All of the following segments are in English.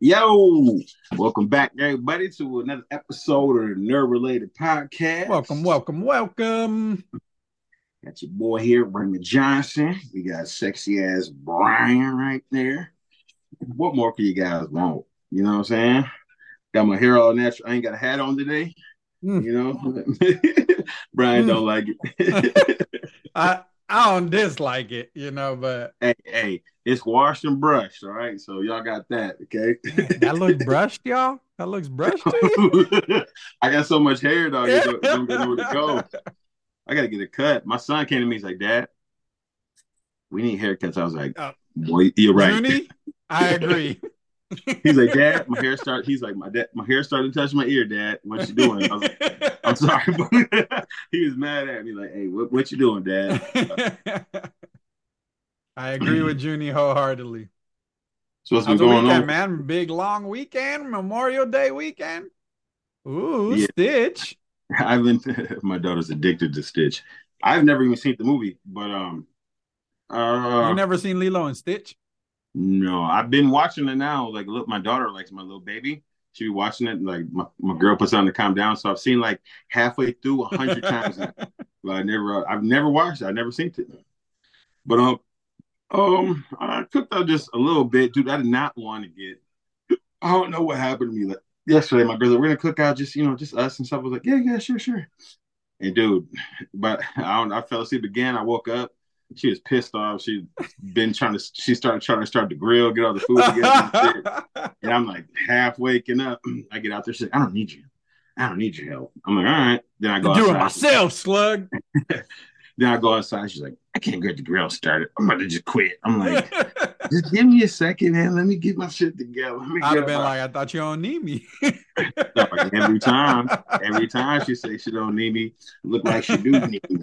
Yo, welcome back, everybody, to another episode of the Nerd Related Podcast. Welcome, welcome, welcome. Got your boy here, Raymond Johnson. We got sexy ass Brian right there. What more can you guys want? You know what I'm saying? Got my hair all natural. I ain't got a hat on today. Mm. You know, Brian mm. don't like it. I I don't dislike it, you know, but hey, hey, it's washed and brushed, all right. So y'all got that, okay? that looks brushed, y'all. That looks brushed. I got so much hair, dog. You don't, don't know where to go. I gotta get a cut. My son came to me. He's like, "Dad, we need haircuts." I was like, uh, "Boy, you're right." I agree. he's like, Dad, my hair started. He's like, my dad, my hair started to touch my ear, Dad. What you doing? I was like, I'm sorry, he was mad at me. Like, hey, what, what you doing, Dad? I agree with Junie wholeheartedly. So what's been going weekend, on, man? Big long weekend, Memorial Day weekend. Ooh, yeah. Stitch. I've been. my daughter's addicted to Stitch. I've never even seen the movie, but um, uh, you never seen Lilo and Stitch? No, I've been watching it now. Like, look, my daughter likes my little baby. She be watching it. Like, my, my girl puts on to calm down. So I've seen like halfway through a hundred times. But I never, uh, I've never watched it. I've never seen it. But um, um, I cooked out just a little bit, dude. I did not want to get. I don't know what happened to me. Like yesterday, my brother, we're gonna cook out just you know just us and stuff. I was like, yeah, yeah, sure, sure. And dude, but I don't. I fell asleep again. I woke up she was pissed off. She's been trying to. She started trying to start the grill, get all the food together, and, and, I'm like half waking up. I get out there. She's like, "I don't need you. I don't need your help." I'm like, "All right." Then I go. Do it myself, slug. then I go outside. She's like, "I can't get the grill started. I'm about to just quit." I'm like, "Just give me a second, man. Let me get my shit together." I'd have been like, "I thought you don't need me." every time, every time she says she don't need me, look like she do need me.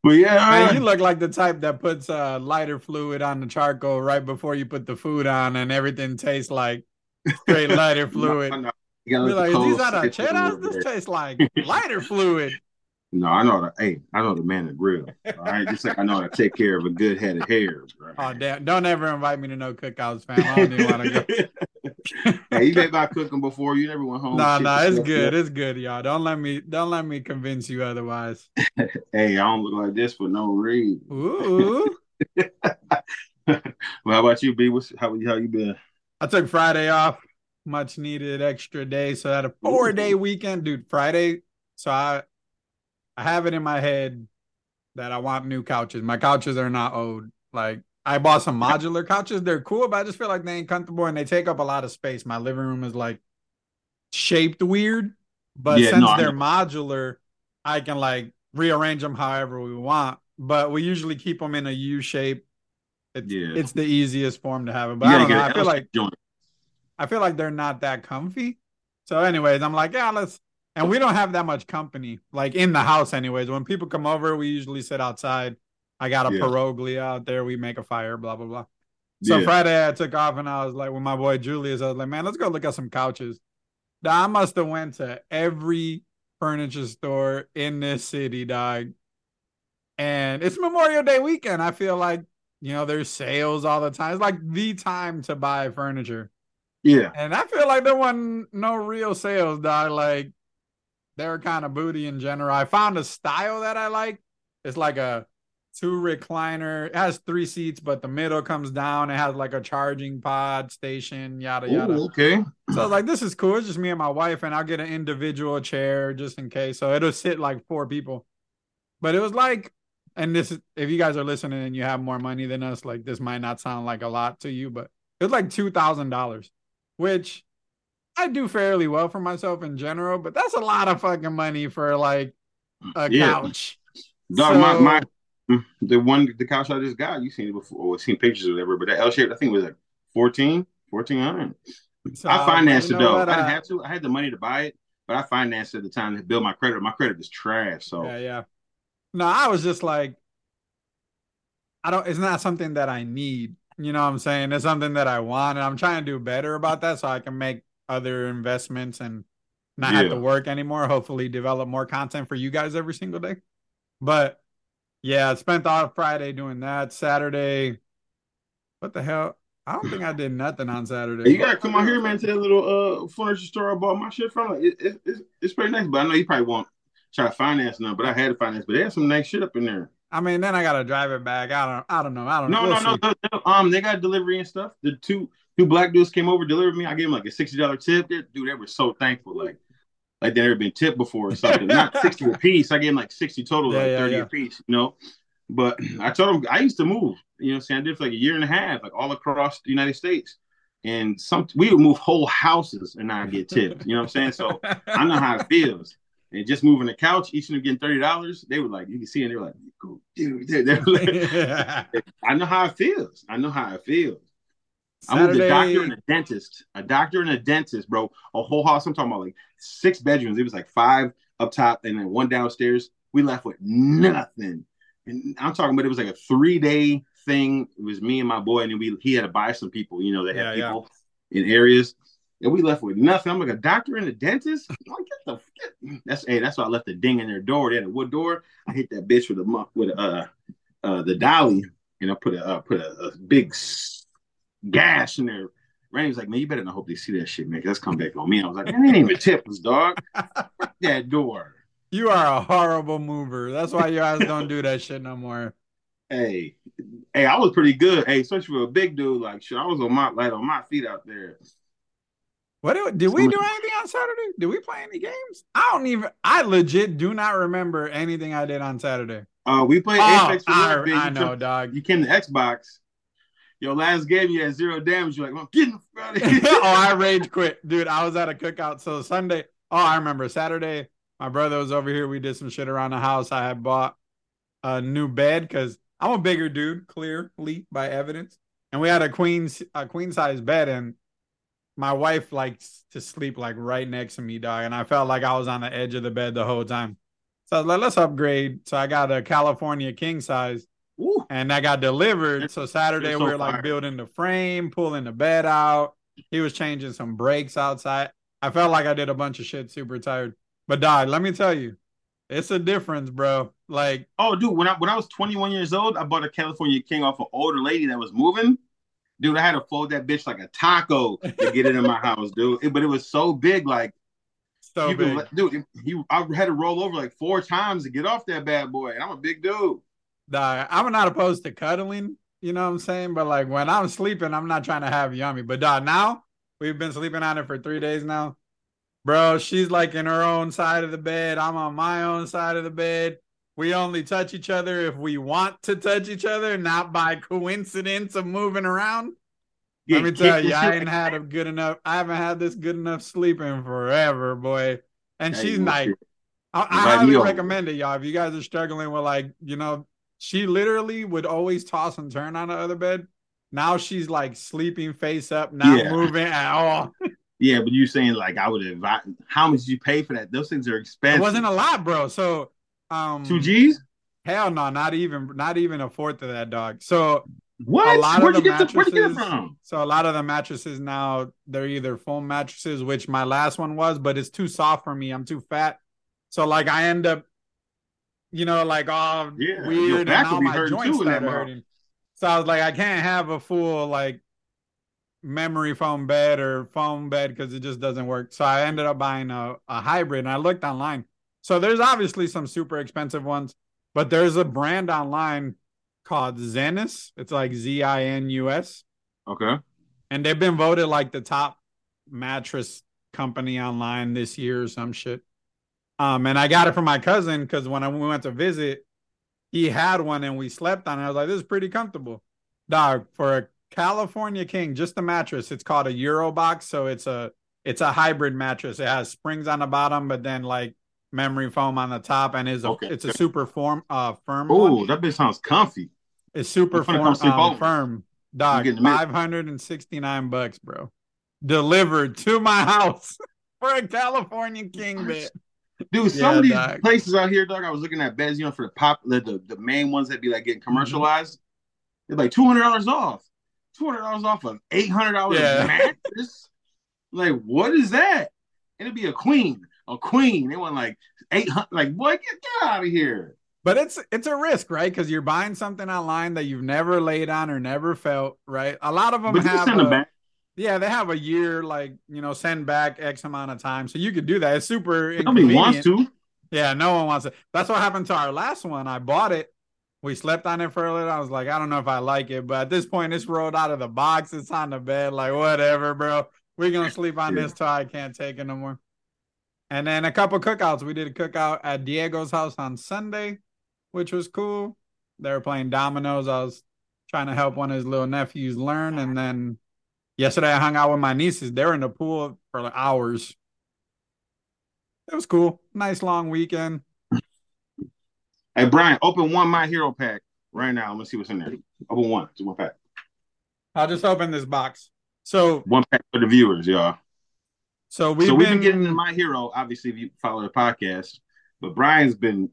But yeah, man, you look like the type that puts uh, lighter fluid on the charcoal right before you put the food on, and everything tastes like straight lighter fluid. no, no. You're like, is these arrachera? This tastes like lighter fluid. No, I know the hey, I know the man to grill. All right, just like I know how to take care of a good head of hair. Bro. Oh damn! Don't ever invite me to no cookouts, fam. I don't even want to go. hey, you made my cooking before. You never went home. No, nah, no, nah, it's good. It's good, y'all. Don't let me. Don't let me convince you otherwise. hey, I don't look like this for no reason. Ooh. well, how about you, B? What's how how you been? I took Friday off. Much needed extra day, so I had a four day weekend, dude. Friday, so I I have it in my head that I want new couches. My couches are not old. Like I bought some modular couches. They're cool, but I just feel like they ain't comfortable and they take up a lot of space. My living room is like shaped weird, but yeah, since no, they're modular, I can like rearrange them however we want. But we usually keep them in a U shape. It's, yeah. it's the easiest form to have it. But I don't know. I feel like joint. I feel like they're not that comfy. So, anyways, I'm like, yeah, let's and we don't have that much company, like in the house, anyways. When people come over, we usually sit outside. I got a yeah. pierogi out there. We make a fire, blah blah blah. So yeah. Friday I took off and I was like with my boy Julius. I was like, man, let's go look at some couches. Now, I must have went to every furniture store in this city, dog. And it's Memorial Day weekend. I feel like you know there's sales all the time. It's like the time to buy furniture. Yeah. And I feel like there wasn't no real sales, dog. Like they're kind of booty in general. I found a style that I like. It's like a two recliner. It has three seats, but the middle comes down. It has like a charging pod station, yada yada. Ooh, okay. So I was like, this is cool. It's just me and my wife, and I'll get an individual chair just in case. So it'll sit like four people. But it was like, and this is if you guys are listening and you have more money than us, like this might not sound like a lot to you, but it was like two thousand dollars, which I do fairly well for myself in general, but that's a lot of fucking money for like a yeah. couch. Dog, so, my, my the one the couch I just got, you seen it before or seen pictures or whatever, but that L shaped, I think it was like 14, 1400. So, I financed it though. I uh didn't have to. I had the money to buy it, but I financed it at the time to build my credit. My credit was trash. So yeah, yeah. No, I was just like, I don't. It's not something that I need. You know what I'm saying? It's something that I want, and I'm trying to do better about that so I can make other investments and not yeah. have to work anymore. Hopefully, develop more content for you guys every single day. But yeah, I spent all Friday doing that. Saturday, what the hell? I don't think I did nothing on Saturday. You gotta come out here, man, to that little uh furniture store I bought my shit from. Like, it, it, it's, it's pretty nice, but I know you probably won't try to finance none. But I had to finance, but they had some nice shit up in there. I mean, then I gotta drive it back. I don't. I don't know. I don't. No, know. no, no, no. Um, they got delivery and stuff. The two two black dudes came over, delivered me. I gave them like a sixty dollar tip. Dude, they were so thankful. Like, like they never been tipped before or something. Not sixty a piece. I gave them like sixty total, Yeah, like yeah, thirty yeah. a piece. You know. But I told them I used to move. You know, what I'm saying I did for like a year and a half, like all across the United States. And some we would move whole houses and not get tipped. You know what I'm saying? So I know how it feels. And just moving the couch, each of them getting thirty dollars, they were like, you can see, and they were like, "Cool, dude." They, they were like, I know how it feels. I know how it feels. I moved a doctor and a dentist, a doctor and a dentist, bro. A whole house. I'm talking about like six bedrooms. It was like five up top and then one downstairs. We left with nothing. And I'm talking about it was like a three day thing. It was me and my boy, and then we he had to buy some people, you know, they had Yeah, yeah. people in areas. And we left with nothing. I'm like a doctor and a dentist. I'm like, get the get. that's hey, that's why I left the ding in their door. They had a wood door. I hit that bitch with a with uh uh the dolly, and I put a uh, put a, a big gash in there. Randy was like, man, you better not hope they see that shit, man. That's come back on me. I was like, man, they ain't even tip us, dog. That door. You are a horrible mover. That's why your guys don't do that shit no more. Hey, hey, I was pretty good. Hey, especially for a big dude like shit. I was on my like on my feet out there. What did we do anything on Saturday? Did we play any games? I don't even. I legit do not remember anything I did on Saturday. Uh, we played Oh, Apex. for I. I You know, took- dog. You came to Xbox. Your last game, you had zero damage. You're like, well, get in front of oh, I rage quit, dude. I was at a cookout. So Sunday. Oh, I remember Saturday. My brother was over here. We did some shit around the house. I had bought a new bed because I'm a bigger dude, clearly by evidence. And we had a queen a queen size bed, and my wife likes to sleep like right next to me, dog. And I felt like I was on the edge of the bed the whole time. So I was like, let's upgrade. So I got a California king size Ooh, and that got delivered. So Saturday It's we so were like building the frame, pulling the bed out. He was changing some brakes outside. I felt like I did a bunch of shit, super tired. But dog, let me tell you, it's a difference, bro. Like, Oh, dude, when I when I was 21 years old, I bought a California King off an older lady that was moving. Dude, I had to fold that bitch like a taco to get it in my house, dude. It- but it was so big, like so you big. dude. He, I had to roll over like four times to get off that bad boy, and I'm a big dude. Dog, I'm not opposed to cuddling, you know what I'm saying? But like when I'm sleeping, I'm not trying to have yummy. But dog, now we've been sleeping on it for three days now. Bro, she's like in her own side of the bed. I'm on my own side of the bed. We only touch each other if we want to touch each other, not by coincidence of moving around. Let me tell you, I ain't had a good enough. I haven't had this good enough sleeping forever, boy. And she's like. I, I highly recommend it, y'all. If you guys are struggling with like, you know, she literally would always toss and turn on the other bed. Now she's like sleeping face up, not Yeah. moving at all. yeah, but you're saying like I would advise. How much did you pay for that? Those things are expensive. It expensive. wasn't a lot, bro. So, um, two G's. hell no, not even, not even a fourth of that, dog. So What? a lot Where'd of you the get the, Where'd you get it mattresses. from? So a lot of the mattresses now they're either foam mattresses, which my last one was, but it's too soft for me. I'm too fat. So like I end up, you know, like all Yeah, weird, and back now will be my joints too started hurting. So I was like, I can't have a full like memory foam bed or foam bed because it just doesn't work. So I ended up buying a, a hybrid, and I looked online. So there's obviously some super expensive ones, but there's a brand online called Zinus. It's like Z I N U S Okay. and they've been voted like the top mattress company online this year or some shit. Um, and I got it from my cousin because when I, we went to visit, he had one and we slept on it. I was like, this is pretty comfortable. Dog, for a California King, just the mattress, it's called a Euro box. So it's a it's a hybrid mattress. It has springs on the bottom, but then like memory foam on the top, and is a Okay. it's a super form uh firm. Oh, that bitch sounds comfy. It's super form, um, firm. Dog, getting the mid- 569 bucks, bro. Delivered to my house for a California king bed. Dude, Yeah, some of these dog. places out here, dog. I was looking at beds, you know, for the pop, the the, the main ones that be like Mm-hmm. getting commercialized. They're like two hundred dollars off, two hundred dollars off of eight hundred dollars Yeah. mattress. like, what is that? It'd be a queen, a queen. They want like eight hundred. Like, boy, get, get out of here. but it's it's a risk, right? Because you're buying something online that you've never laid on or never felt, right? A lot of them But have send them back. yeah, they have a year, like you know, send back X amount of time, so you could do that. It's super. Nobody wants to. Yeah, no one wants it. That's what happened to our last one. I bought it. We slept on it for a little. I was like, I don't know if I like it, but at this point, it's rolled out of the box. It's on the bed. Like, whatever, bro. We're gonna sleep on Yeah. this till I can't take it no more. And then a couple cookouts. We did a cookout at Diego's house on Sunday, which was cool. They were playing dominoes. I was trying to help one of his little nephews learn. And then yesterday, I hung out with my nieces. They were in the pool for like hours. It was cool. Nice long weekend. Hey Brian, open one My Hero pack right now. Let's see what's in there. Open one. Just one pack. I'll just open this box. So, One pack for the viewers, y'all. So we've so we've been, been getting into My Hero. Obviously, if you follow the podcast, but Brian's been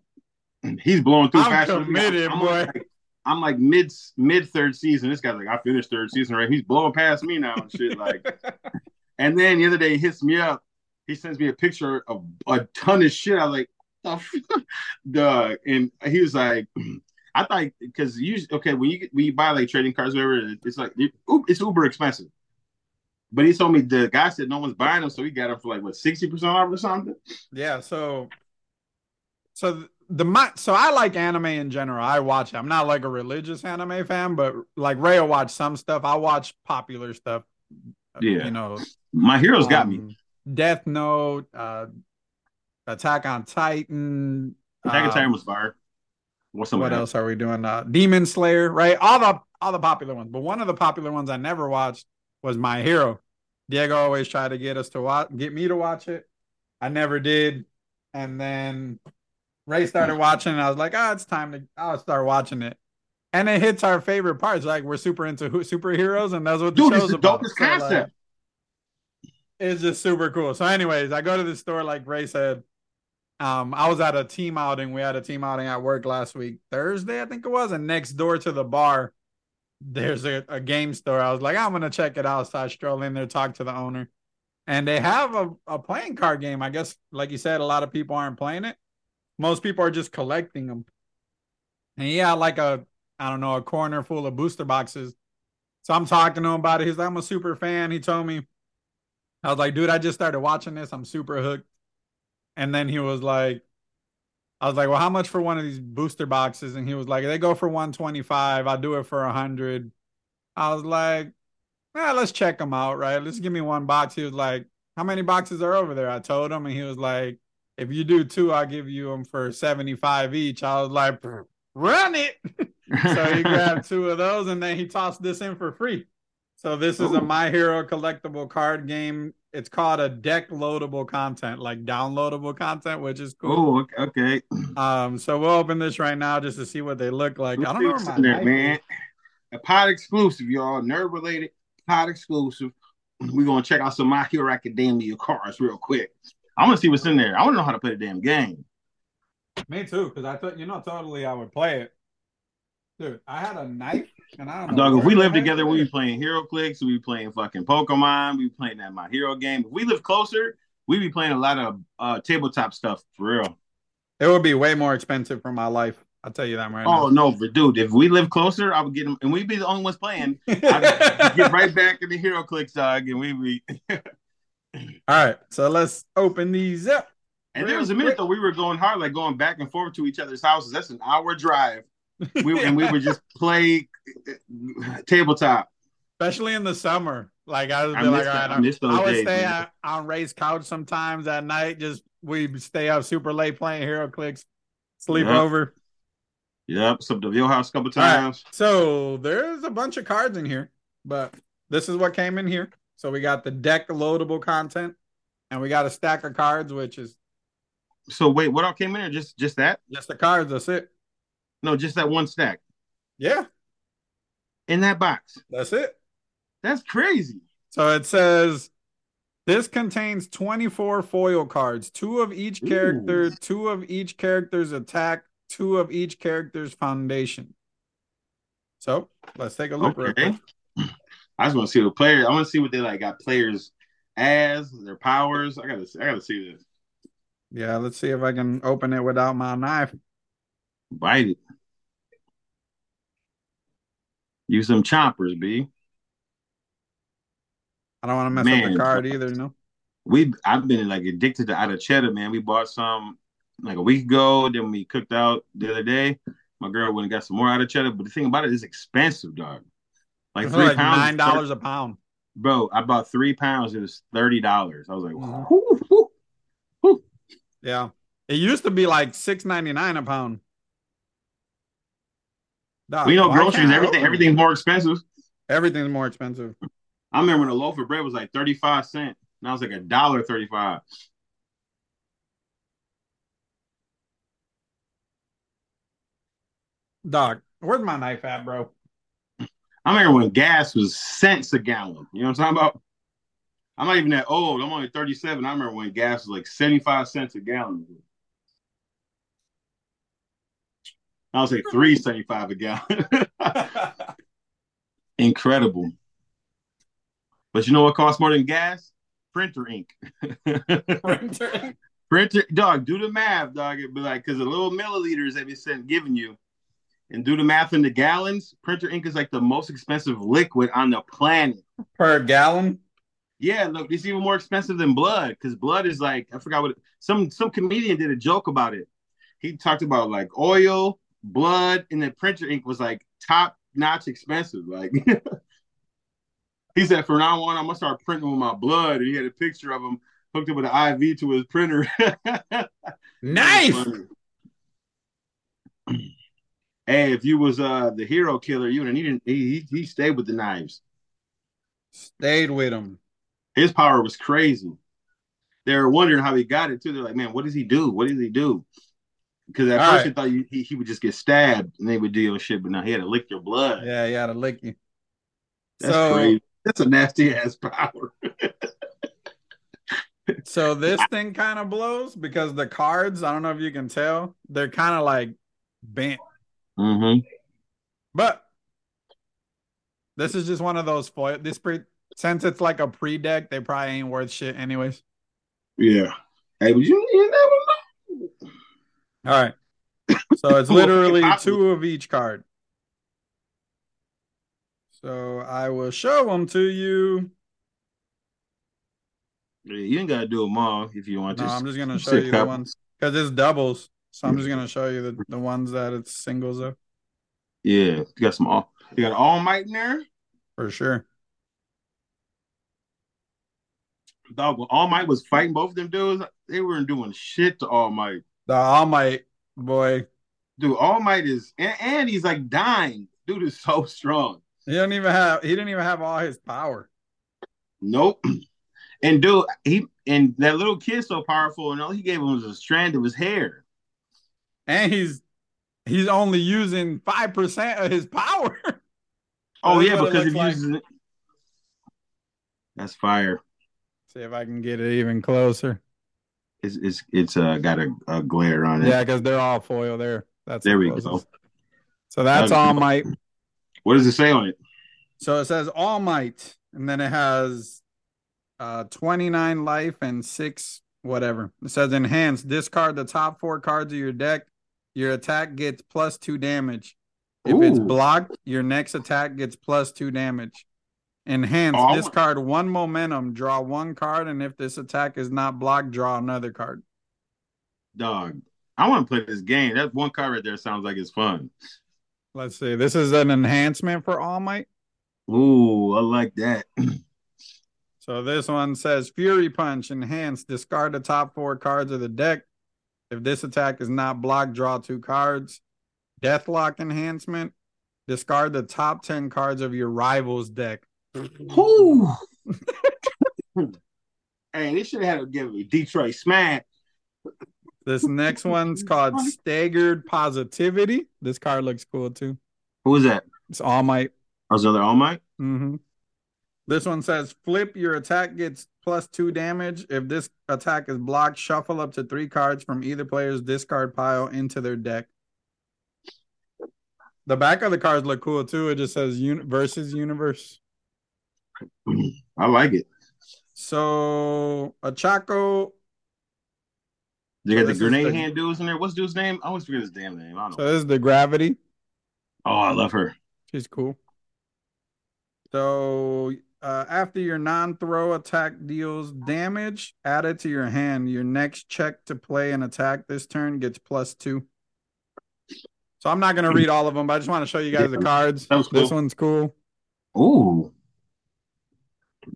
he's blowing through I'm faster. committed, I'm boy. Like, I'm like mid mid third season. This guy's like, I finished third season, right? He's blowing past me now and shit. Like, and then the other day he hits me up. He sends me a picture of a ton of shit. I was like, the duh. And he was like, I thought because you okay when you when you buy like trading cards, or whatever, it's like it- it's uber expensive. But he told me the guy said no one's buying them, so he got them for like what sixty percent off or something. yeah. So, so the my so I like anime in general. I watch. it. I'm not like a religious anime fan, but like Ray will watch some stuff. I watch popular stuff. Yeah. you know, My heroes got me. um, Death Note, uh, Attack on Titan. Attack on uh, Titan was fire. What's what else are we doing? Uh, Demon Slayer, right? All the all the popular ones. But one of the popular ones I never watched was My Hero. Diego always tried to get us to watch, get me to watch it. I never did. And then Ray started watching, and I was like, "Ah, it's time to. I'll start watching it." And it hits our favorite parts. Like we're super into who- superheroes, and that's what the Dude, it's show's the about. dopest So, like, it's just super cool. So, anyways, I go to the store like Ray said. Um, I was at a team outing. We had a team outing at work last week, Thursday, I think it was, and next door to the bar, there's a, a game store. I was like, I'm gonna check it out. So I stroll in there, talk to the owner, and they have a, a playing card game. I guess, like you said, a lot of people aren't playing it. Most people are just collecting them. And he had like a, I don't know, a corner full of booster boxes. So I'm talking to him about it. He's like, I'm a super fan. He told me, I was like, dude, I just started watching this. I'm super hooked. And then he was like, I was like, well, how much for one of these booster boxes? And he was like, they go for 125. I'll do it for 100. I was like, yeah, let's check them out, right? Let's give me one box. He was like, how many boxes are over there? I told him, and he was like, if you do two, I'll give you them for 75 each. I was like, run it. so he grabbed two of those and then he tossed this in for free. So this is a My Hero collectible card game. It's called a deck loadable content, like downloadable content, which is cool. oh, okay. Um, so we'll open this right now just to see what they look like. I don't know there, man. A pod exclusive, y'all. Nerd related pod exclusive. We're gonna check out some My Hero Academia cards real quick. I want to see what's in there. I want to know how to play the damn game. Me too, because I thought you know totally I would play it. Dude, I had a knife and I don't know. Dog, if we the live together, we is. be playing HeroClix, we be playing fucking Pokemon, we be playing that My Hero game. If we live closer, we be playing a lot of uh tabletop stuff for real. It would be way more expensive for my life. I'll tell you that right now. Oh no, but dude, if we live closer, I would get them, and we'd be the only ones playing. I'd get right back in the HeroClix, dog, and we be. All right, so let's open these up. And there was a minute though we were going hard, like going back and forth to each other's houses. That's an hour drive. We and we would just play uh, tabletop. especially in the summer. Like I would I like, all right, I I would days, stay on, on Ray's couch sometimes at night. Just we stay up super late playing HeroClix, sleep Yeah. over. Yep, to your house a couple All right. times. So there's a bunch of cards in here, but this is what came in here. So we got the deck loadable content, and we got a stack of cards, which is So wait, what all came in there? Just just that? just the cards. That's it. No, just that one stack Yeah, in that box. that's it. That's crazy. So it says this contains 24 foil cards, two of each character, Ooh. two of each character's attack, two of each character's foundation. So let's take a look real Okay. I just want to see the players. I want to see what they like got players as their powers. I gotta I gotta see this. Yeah, let's see if I can open it without my knife. Bite it. Use some choppers, B. I don't want to mess Man. up the card either, you know? We I've been like addicted to arrachera, man. We bought some like a week ago, then we cooked out the other day. My girl went and got some more arrachera, but the thing about it is expensive, dog. Like three like pounds, nine dollars a pound. bro. I bought three pounds. It was thirty dollars. I was like, Mhm. whoo, whoo. Yeah. It used to be like six ninety nine a pound. Dog, we know why groceries, everything, everything's more expensive. Everything's more expensive. I remember when a loaf of bread was like thirty five cent. Now it's like a dollar thirty five. Dog, where's my knife at, bro? I remember when gas was cents a gallon. You know what I'm talking about? I'm not even that old. I'm only 37. I remember when gas was like 75 cents a gallon. I was say 375 a gallon. Incredible. But you know what costs more than gas? Printer ink. Printer. ink. Printer dog, do the math, dog. It'd be like because the little milliliters they be sent giving you, and do the math in the gallons. Printer ink is like the most expensive liquid on the planet. per gallon. Yeah, look, it's even more expensive than blood because blood is like I forgot what some some comedian did a joke about it. He talked about like oil, blood, and then printer ink was like top notch expensive. Like he said, from now on, I'm gonna start printing with my blood. And he had a picture of him hooked up with an IV to his printer. Knife. hey, if you was uh the hero killer, you would he, he he stayed with the knives. Stayed with him. His power was crazy. They were wondering how he got it too. They're like, man, what does he do? What does he do? Because at All first right. they thought you, he, he would just get stabbed and they would deal with shit, but now he had to lick your blood. Yeah, he had to lick you. That's so, crazy. That's a nasty ass power. so this thing kind of blows because the cards, I don't know if you can tell, they're kind of like bent. Mm-hmm. But this is just one of those foil. This pre since it's like a pre deck, they probably ain't worth shit anyways. Yeah. Hey, but you, you never know. All right. So it's literally two of each card. So I will show them to you. You ain't gotta do them all if you want No, to. I'm just gonna show you the ones because it's doubles. So I'm just mm-hmm. gonna show you the, the ones that it's singles of Yeah, you got some all. You got All Might in there. for sure. Dog, when All Might was fighting both of them dudes, they weren't doing shit to All Might. The All Might boy, Dude, All Might is, and, and he's like dying. Dude is so strong. he don't even have he didn't even have all his power. Nope. And dude, he and that little kid so powerful, and all he gave him was a strand of his hair. And he's he's only using five percent of his power. Oh yeah, it because he like. uses it. That's fire. See if I can get it even closer. It's it's it's uh got a, a glare on it. Yeah, because they're all foil there. That's There we closest. go. So that's All cool. Might. What does it say on it? So it says All Might, and then it has uh 29 life and six whatever. It says enhance. Discard the top four cards of your deck. Your attack gets plus two damage. If it's blocked, your next attack gets plus two damage. Enhance. Oh, discard one momentum. Draw one card, and if this attack is not blocked, draw another card. Dog. I want to play this game. That one card right there sounds like it's fun. Let's see. This is an enhancement for All Might. Ooh, I like that. So this one says Fury Punch, enhance, discard the top four cards of the deck. If this attack is not blocked, draw two cards. Deathlock enhancement, discard the top 10 cards of your rival's deck. Hey, they should have had to give me Detroit Smash. This next one's called Staggered Positivity. This card looks cool too. Who is that? It's All Might. Other All Might? hmm This one says flip your attack gets plus two damage. If this attack is blocked, shuffle up to three cards from either player's discard pile into their deck. The back of the cards look cool too. It just says uni- versus universe. I like it. So Ochaco They got So the grenade the- hand dudes in there. What's dude's name? I always forget his damn name. I don't So know. this is the gravity. Oh, I love her. She's cool. So uh, after your non-throw attack deals damage, add it to your hand. Your next check to play an attack this turn gets plus two. So I'm not gonna read all of them, but I just want to show you guys the cards. Was This one's cool. Ooh,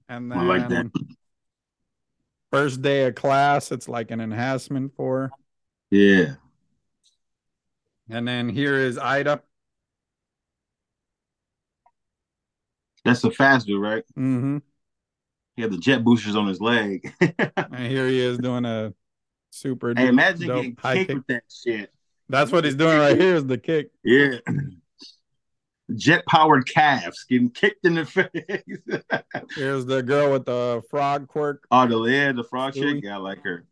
And I like that. then first day of class, it's like an enhancement for. Yeah. And then here is Iida. That's the fast dude, right? hmm He had the jet boosters on his leg. And here he is doing a super. hey, imagine getting kicked kick. with that shit. That's what he's doing right here. Is the kick. Yeah. Jet powered calves getting kicked in the face. Here's the girl with the frog quirk. oh, the lid, the frog chick. Yeah, I like her.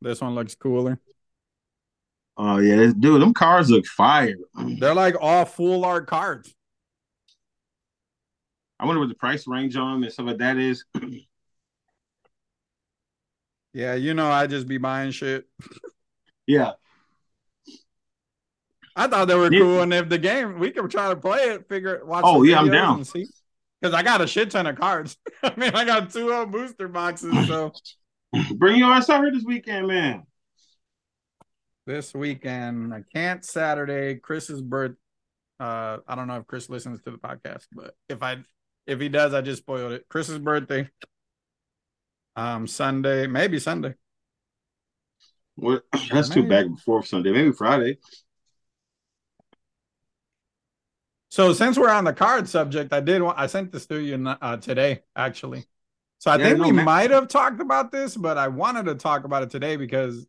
This one looks cooler. Oh yeah, this, dude, them cars look fire. They're like all full art cards. I wonder what the price range on them and stuff like that is. Yeah, you know, I just be buying shit. Yeah, I thought they were Yeah. cool, and if the game we could try to play it, figure it, watch. Oh, yeah, I'm down. and see. Because I got a shit ton of cards. I mean, I got two old booster boxes. So bring your ass out here this weekend, man. this weekend, I can't Saturday. Chris's birth. Uh, I don't know if Chris listens to the podcast, but if I if he does, I just spoiled it. Chris's birthday. Um, Sunday, maybe Sunday. What? That's too back and forth Sunday, maybe Friday. So since we're on the card subject, I did want I sent this to you uh, today actually. So I Yeah, think no, we man. might have talked about this, but I wanted to talk about it today because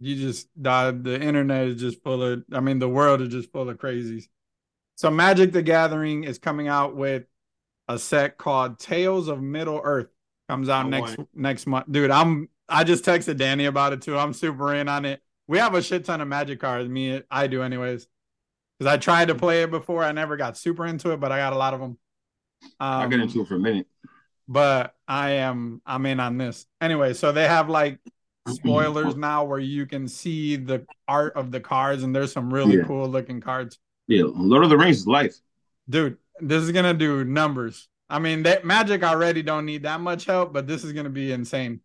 you just the, the internet is just full of I mean the world is just full of crazies. So Magic the Gathering is coming out with a set called Tales of Middle Earth. Comes out I next want next month. Dude, I'm I just texted Danny about it too. I'm super in on it. We have a shit ton of magic cards. Me, I do anyways. Because I tried to play it before. I never got super into it, but I got a lot of them. Um, I'll get into it for a minute. but I am I'm in on this. Anyway, so they have like spoilers now where you can see the art of the cards and there's some really Yeah. cool looking cards. Yeah, Lord of the Rings is life. Dude, this is gonna do numbers. I mean, that Magic already don't need that much help, but this is gonna be insane.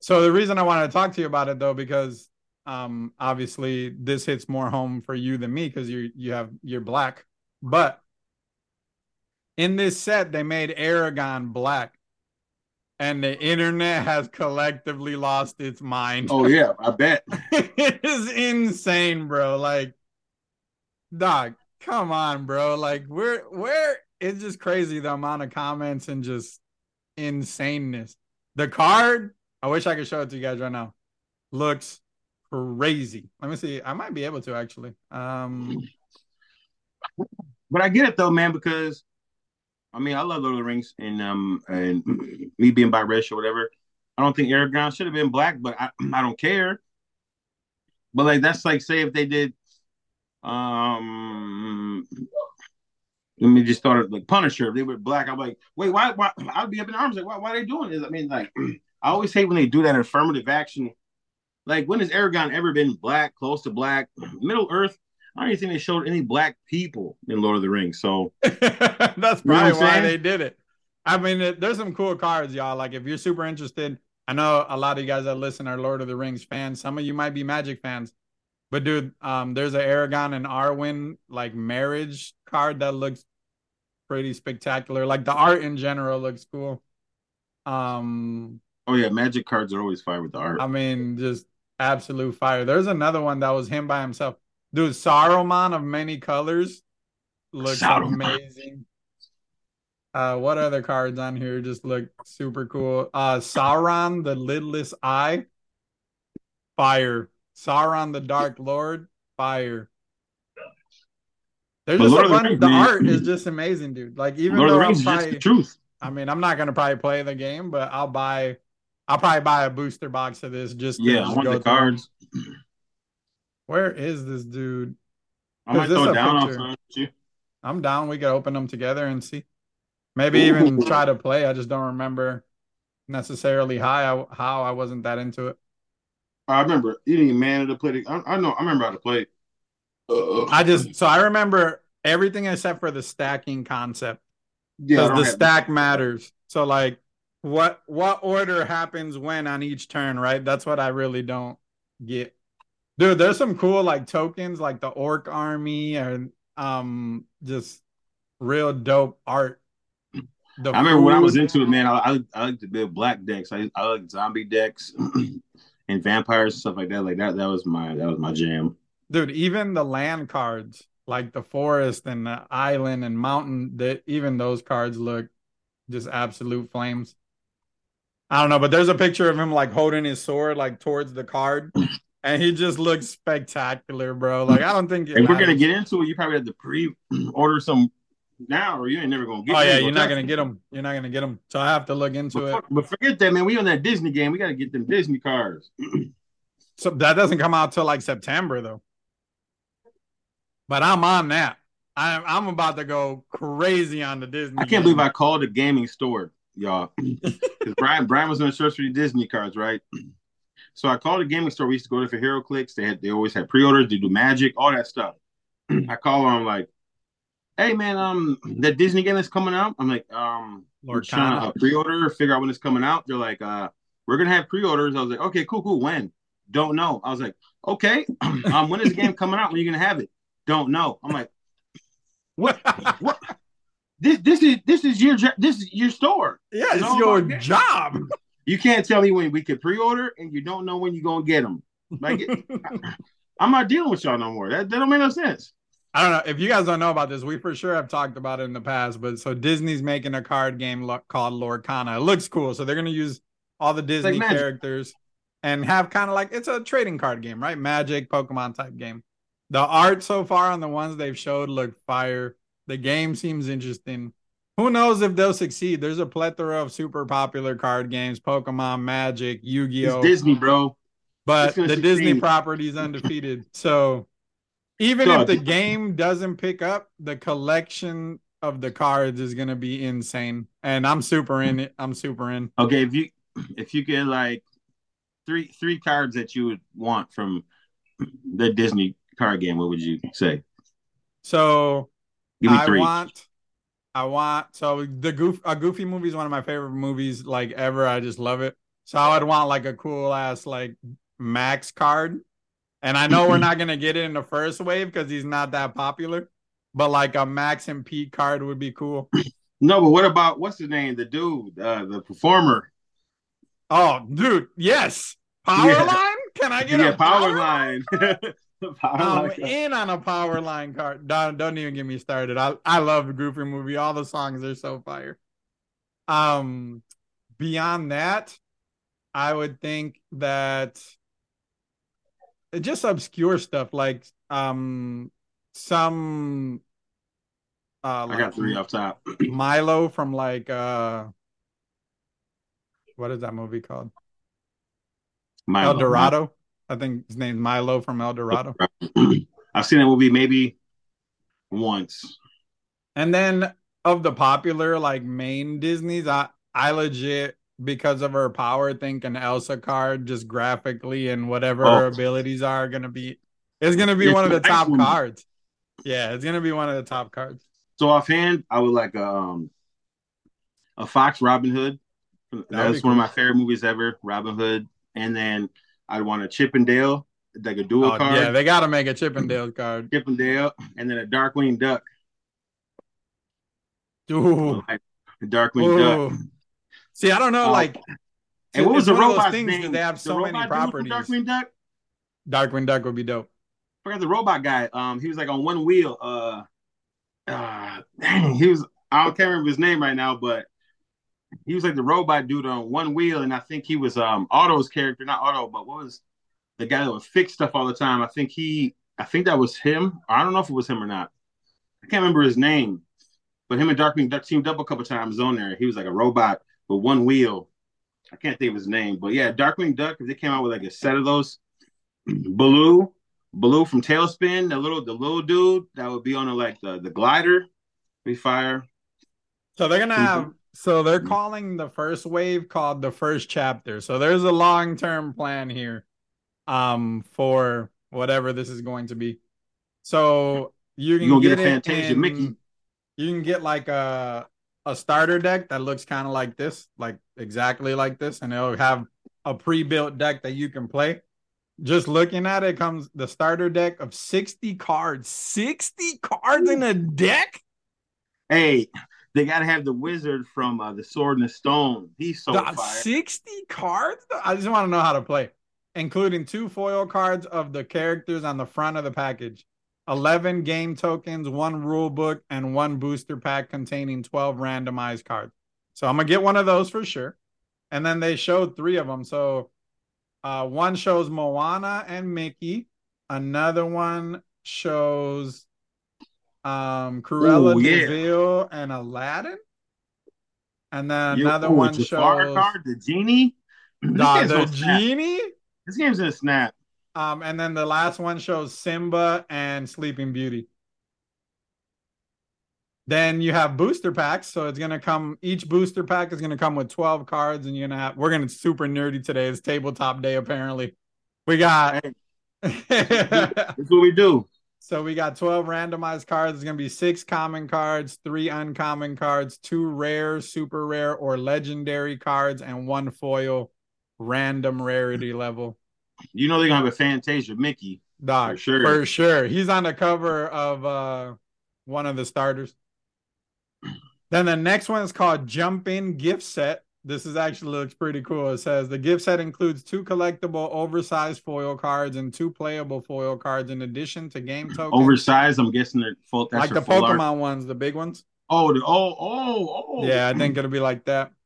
So the reason I wanted to talk to you about it though, because um obviously this hits more home for you than me because you you have you're black. But in this set, they made Aragorn black. And the internet has collectively lost its mind. Oh yeah, I bet. it is insane, bro. Like, dog, come on, bro. Like, we're where it's just crazy the amount of comments and just insaneness. The card, I wish I could show it to you guys right now. Looks crazy. Let me see. I might be able to actually. Um, But I get it though, man, because I mean I love Lord of the Rings and um and me being biracial whatever. I don't think Aragorn should have been black, but I, I don't care. But like that's like say if they did um let me just start like Punisher, if they were black, I'm like, wait, why why I'd be up in arms like why why are they doing this? I mean, like I always hate when they do that affirmative action. Like when has Aragorn ever been black, close to black? Middle Earth, I don't even think they showed any black people in Lord of the Rings. So that's You know probably why they did it. I mean, it, there's some cool cards, y'all. Like, if you're super interested, I know a lot of you guys that listen are Lord of the Rings fans. Some of you might be Magic fans, but dude, um, there's an Aragorn and Arwen like marriage card that looks pretty spectacular. Like the art in general looks cool. Um, Oh yeah, magic cards are always fire with the art. I mean, just absolute fire. There's another one that was him by himself. Dude, Saruman of many colors looks Saruman. amazing. Uh, what other cards on here just look super cool? Uh, Sauron, the lidless eye, fire. Sauron, the Dark Lord, fire. There's But just Lord a of the. Rings, The art is just amazing, dude. Like even Lord though the Rings probably, the truth. I mean, I'm not gonna probably play the game, but I'll buy. I'll probably buy a booster box of this just to Yeah, I want the through cards. Where is this dude? I might throw down on you. I'm down. We could open them together and see. Maybe even try to play. I just don't remember necessarily how I, how I wasn't that into it. I remember you didn't man to play. I, I know. I remember how to play. Uh, I just so I remember everything except for the stacking concept. Yeah, Because the stack matters. So like what what order happens when on each turn, right? That's what I really don't get. Dude, there's some cool like tokens like the orc army and um just real dope art. The I remember food. when I was into it, man. I I, I like to build black decks. I I like zombie decks and vampires and stuff like that. Like that that was my that was my jam. Dude, even the land cards, like the forest and the island and mountain, that even those cards look just absolute flames. I don't know, but there's a picture of him like holding his sword like towards the card. And he just looks spectacular, bro. Like I don't think. If we're gonna get into it, you probably have to pre-order some now, or you ain't never gonna get. Oh yeah, you're not gonna get them. You're not gonna get them. So I have to look into but, it. But forget that, man. We on that Disney game. We gotta get them Disney cards. so that doesn't come out till like September though. But I'm on that. I, I'm about to go crazy on the Disney. I can't game. believe I called a gaming store, y'all. Because Brian Brian was gonna search for the Disney cards, right? So I called a gaming store. We used to go there for HeroClix. They had they always had pre-orders. They do Magic, all that stuff. I call them. I'm like, hey man, um, that Disney game is coming out. I'm like, um, Lord trying to uh, pre-order, figure out when it's coming out. They're like, uh, we're gonna have pre-orders. I was like, okay, cool, cool. When? Don't know. I was like, okay, um, when is the game coming out? When are you gonna have it? Don't know. I'm like, what? what? This this is this is your this is your store. Yeah, it's, it's your job. You can't tell me when we could pre-order, and you don't know when you're gonna get them. Like, I'm not dealing with y'all no more. That, that don't make no sense. I don't know if you guys don't know about this. We for sure have talked about it in the past, but so Disney's making a card game lo- called Lorcana. It looks cool, so they're gonna use all the Disney like characters and have kind of like it's a trading card game, right? Magic, Pokemon type game. The art so far on the ones they've showed look fire. The game seems interesting. Who knows if they'll succeed? There's a plethora of super popular card games: Pokemon, Magic, Yu-Gi-Oh. It's Disney, bro. But the succeed. Disney property is undefeated. so even if the game doesn't pick up, the collection of the cards is gonna be insane. And I'm super in it. I'm super in. Okay, if you if you get like three three cards that you would want from the Disney card game, what would you say? So I three. want I want so the goof a goofy movie is one of my favorite movies like ever. I just love it. So I would want like a cool ass like Max card and I know we're not gonna get it in the first wave because he's not that popular, but like a Max and Pete card would be cool. No, but what about what's his name? The dude, uh, the performer. Oh, dude, yes. Power yeah. line? Can I get yeah, a power, power line? line? I'm line in on a power line card. Don't don't even get me started. I I love the Goofy movie. All the songs are so fire. Um, beyond that, I would think that just obscure stuff like um some uh like I got three off top. Milo from like uh what is that movie called? Milo. El Dorado. I think his name's Milo from El Dorado. I've seen that movie maybe once. And then of the popular like main Disney's, I I legit because of her power think an Elsa card just graphically and whatever oh. her abilities are gonna be it's gonna be it's one of the top one. cards. Yeah, it's gonna be one of the top cards. So offhand, I would like um a Fox Robin Hood. That's cool. one of my favorite movies ever, Robin Hood. And then I'd want a Chip 'n Dale, like a dual oh, card. Yeah, they gotta make a Chip 'n Dale card. Chip 'n Dale, and then a Darkwing Duck. Ooh. Like Darkwing Ooh. Duck. See, I don't know, uh, like. And what was the robot name? They have so many properties. Darkwing Duck. Darkwing Duck would be dope. I forgot the robot guy. Um, he was like on one wheel. Uh, uh dang, he was. I can't remember his name right now, but he was like the robot dude on one wheel, and I think he was um Otto's character, not Otto, but what was the guy that would fix stuff all the time? I think he, I think that was him. I don't know if it was him or not. I can't remember his name, but him and Darkwing Duck teamed up a couple times on there. He was like a robot with one wheel. I can't think of his name, but yeah, Darkwing Duck. If they came out with like a set of those, Baloo, Baloo from TaleSpin, the little the little dude that would be on a, like the the glider, be fire. So they're gonna have. So they're calling the first wave called the first chapter. So there's a long term plan here. um for whatever this is going to be. So you can get, get a Fantasia in- Mickey. You can get like a a starter deck that looks kind of like this, like exactly like this, and it'll have a pre-built deck that you can play. Just looking at it comes the starter deck of 60 cards. 60 cards in a deck? Hey, they gotta have the wizard from uh, the Sword and the Stone. He's so Dog, fire. 60 cards? I just want to know how to play, including two foil cards of the characters on the front of the package, 11 game tokens, one rule book, and one booster pack containing 12 randomized cards. So I'm going to get one of those for sure. And then they showed three of them. So uh, one shows Moana and Mickey, another one shows um Cruella Ooh, yeah. de Vil and Aladdin. And then another ooh, one shows card, the genie. This Nah, game's the snap. genie. This game's gonna snap. Um, and then the last one shows Simba and Sleeping Beauty. Then you have booster packs, so it's gonna come. Each booster pack is gonna come with twelve cards, and you're gonna have. We're gonna super nerdy today. It's tabletop day apparently. We got. That's what we do. So we got twelve randomized cards. It's gonna be six common cards, three uncommon cards, two rare, super rare, or legendary cards, and one foil random rarity level. You know they're gonna have a Fantasia Mickey. Dog, For sure. For sure. He's on the cover of uh one of the starters. Then the next one is called Jump In Gift Set. This is actually looks pretty cool. It says the gift set includes two collectible oversized foil cards and two playable foil cards in addition to game tokens. Oversized. I'm guessing they're full. Like the full art. Pokemon ones, the big ones. Oh, the, oh, oh, oh. Yeah, I think it'll be like that.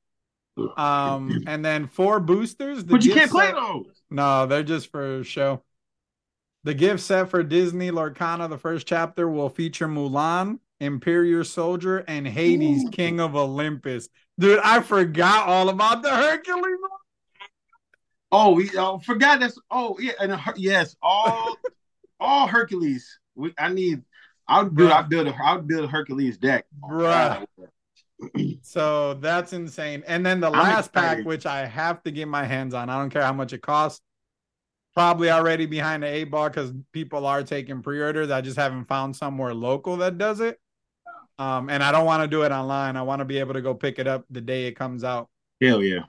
Um, and then four boosters. The But you can't play set- those. No, they're just for show. The gift set for Disney Lorcana, the first chapter, will feature Mulan, Imperial Soldier, and Hades, Ooh. King of Olympus. Dude, I forgot all about the Hercules. Oh, we oh, forgot that's. Oh, yeah, and Her- yes, all, all Hercules. We, I need. I'll build. I'll build a. I'll build a Hercules deck. Bruh. So that's insane. And then the last pack, which I have to get my hands on, I don't care how much it costs. Probably already behind the eight ball because people are taking pre-orders. I just haven't found somewhere local that does it. Um, and I don't want to do it online. I want to be able to go pick it up the day it comes out. Hell yeah.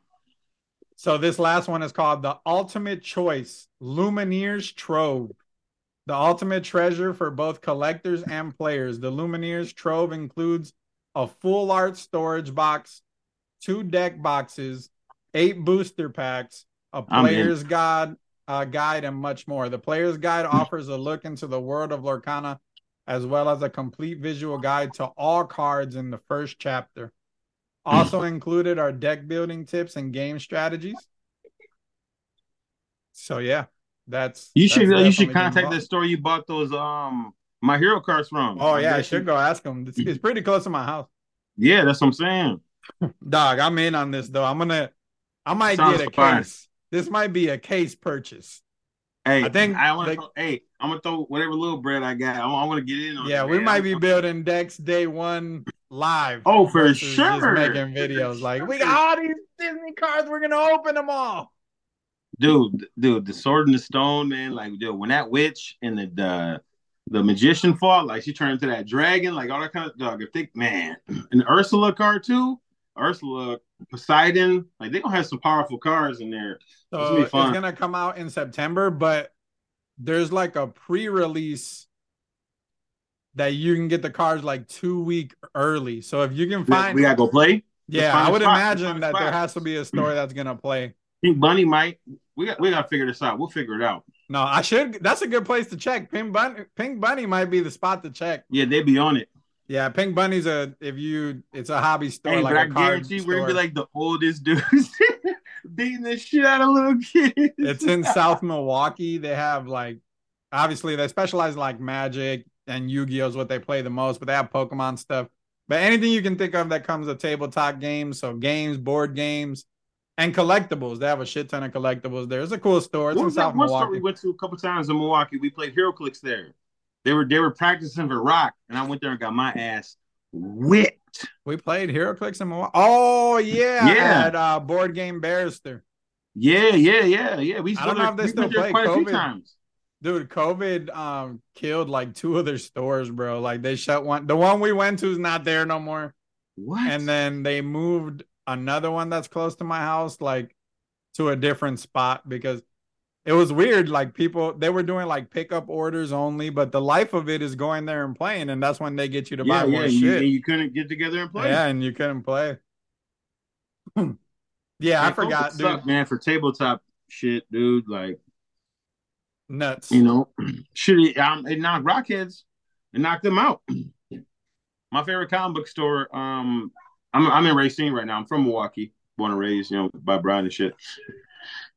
So this last one is called the Ultimate Choice Illumineer's Trove. The ultimate treasure for both collectors and players. The Illumineer's Trove includes a full art storage box, two deck boxes, eight booster packs, a player's guide, uh, guide, and much more. The player's guide offers a look into the world of Lorcana, as well as a complete visual guide to all cards in the first chapter. Also included are deck building tips and game strategies. So yeah, that's You that's should. You should contact the store you bought those um my hero cards from. Oh yeah, I should you- go ask them. It's, it's pretty close to my house. Yeah, that's what I'm saying. Dog, I'm in on this though. I'm gonna, I might Sounds get a case. This might be a case purchase. Hey, I think I want to. to. hey, I'm gonna throw whatever little bread I got. I, want to get in on. Yeah, we might be building decks day one live. Oh, for sure. making videos like we got all these Disney cards. We're gonna open them all. dude, dude, the sword and the stone, man. Like, dude, when that witch and the the, the magician fought, like she turned into that dragon, like all that kind of dog. If they man, an Ursula card too, Ursula, Poseidon, like they gonna have some powerful cards in there. It's So gonna be it's gonna come out in September, but there's like a pre-release that you can get the cards like two week early. So if you can find, we gotta go play. yeah, I would. Imagine that there has to be a store that's gonna play. Pink Bunny might. We got we gotta figure this out. We'll figure it out. No, I should. That's a good place to check. Pink Bunny, Pink Bunny might be the spot to check. Yeah, they be on it. Yeah, Pink Bunny's a if you, it's a hobby store Hey, like but I guarantee we're gonna be like the oldest dudes beating the shit out of little kids. it's in South Milwaukee. They have like obviously they specialize in like Magic and Yu-Gi-Oh is what they play the most, but they have Pokemon stuff. But anything you can think of that comes with tabletop games, so games, board games, and collectibles. They have a shit ton of collectibles there. It's a cool store. It's What in was that South one store Milwaukee. we went to a couple times in Milwaukee? We played HeroClix there. They were they were practicing for rock, and I went there and got my ass whipped. We played HeroClix in Milwaukee. Oh yeah, Yeah. at uh, Board Game Barrister. Yeah, yeah, yeah, yeah. We I don't know if they still play quite a few COVID. times. Dude, COVID um killed like two of their stores, bro. Like they shut one. The one we went to is not there no more. What? And then they moved another one that's close to my house, like to a different spot because it was weird. Like people, they were doing like pickup orders only, but the life of it is going there and playing, and that's when they get you to yeah, buy yeah. more and You, shit. and you couldn't get together and play. Yeah, and you couldn't play. yeah, I forgot, dude. man, for tabletop shit, dude. Like, Nuts. you know, shit. Um, it knocked Rockheads. It knocked them out. My favorite comic book store. Um, I'm I'm in Racine right now. I'm from Milwaukee, born and raised, you know, by Brian and shit.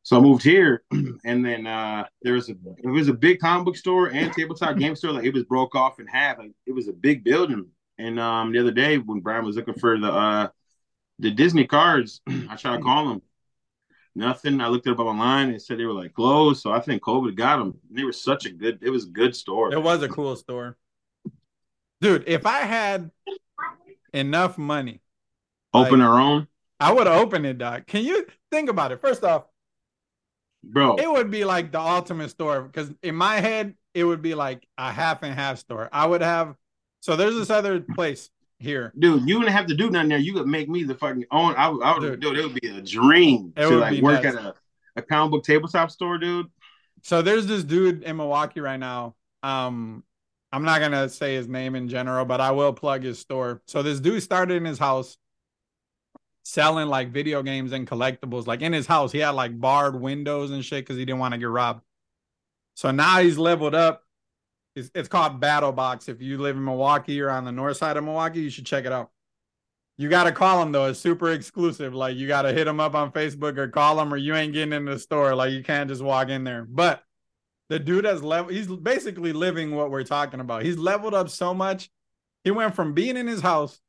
So I moved here, and then uh there was a it was a big comic book store and tabletop game store. Like it was broke off in half. Like it was a big building. And um the other day when Brian was looking for the uh the Disney cards, I tried to call him. Nothing. I looked it up online and said they were like closed. So I think COVID got them. They were such a good. It was a good store. It was a cool store. Dude, if I had enough money, Open like- our own, I would open it, Doc. Can you think about it? First off, bro. it would be like the ultimate store because in my head, it would be like a half and half store. I would have so there's this other place here. Dude, you wouldn't have to do nothing there. You could make me the fucking own. I, would- I would, Dude. dude. It would be a dream It to would like be work nuts. at a, a comic book tabletop store, dude. So there's this dude in Milwaukee right now. Um, I'm not gonna say his name in general, but I will plug his store. So this dude started in his house selling like video games and collectibles. Like in his house, he had like barred windows and shit because he didn't want to get robbed. So now he's leveled up. It's, it's called Battle Box. If you live in Milwaukee or on the north side of Milwaukee, you should check it out. You got to call him though. It's super exclusive. Like you got to hit him up on Facebook or call him, or you ain't getting in the store. Like you can't just walk in there. But the dude has level. He's basically living what we're talking about. He's leveled up so much. He went from being in his house.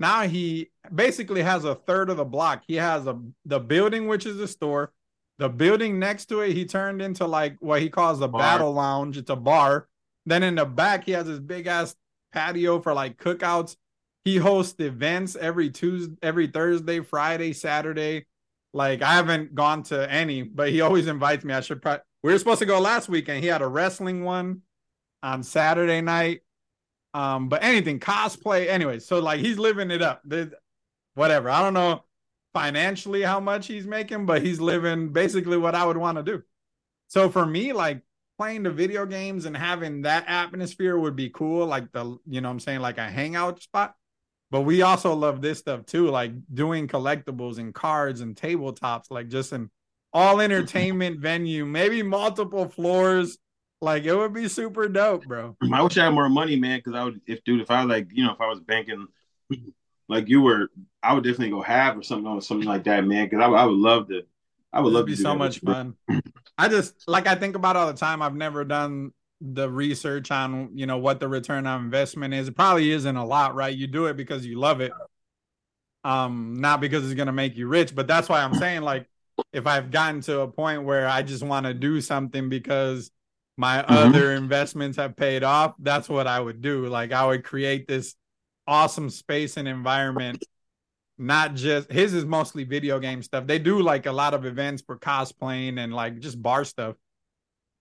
Now he basically has a third of the block. He has a the building, which is the store. The building next to it, he turned into like what he calls a battle lounge. It's a bar. Then in the back, he has this big ass patio for like cookouts. He hosts events every Tuesday, every Thursday, Friday, Saturday. Like I haven't gone to any, but he always invites me. I should probably. We were supposed to go last weekend. He had a wrestling one on Saturday night. Um, but anything cosplay, anyway. So like he's living it up. The, whatever. I don't know financially how much he's making, but he's living basically what I would want to do. So for me, like playing the video games and having that atmosphere would be cool. Like the, you know I'm saying, like a hangout spot. But we also love this stuff too, like doing collectibles and cards and tabletops, like just an all entertainment venue, maybe multiple floors. Like it would be super dope, bro. I wish I had more money, man. Because I would, if dude, if I was like, you know, if I was banking like you were, I would definitely go half or something or something like that, man. Because I, would- I would love to. I would It'd love be to do so much fun. I just like I think about all the time. I've never done the research on you know what the return on investment is. It probably isn't a lot, right? You do it because you love it, um, not because it's gonna make you rich. But that's why I'm saying like if I've gotten to a point where I just want to do something because my Mhm. other investments have paid off, that's what I would do. Like I would create this awesome space and environment not just his is mostly video game stuff. They do like a lot of events for cosplaying and like just bar stuff.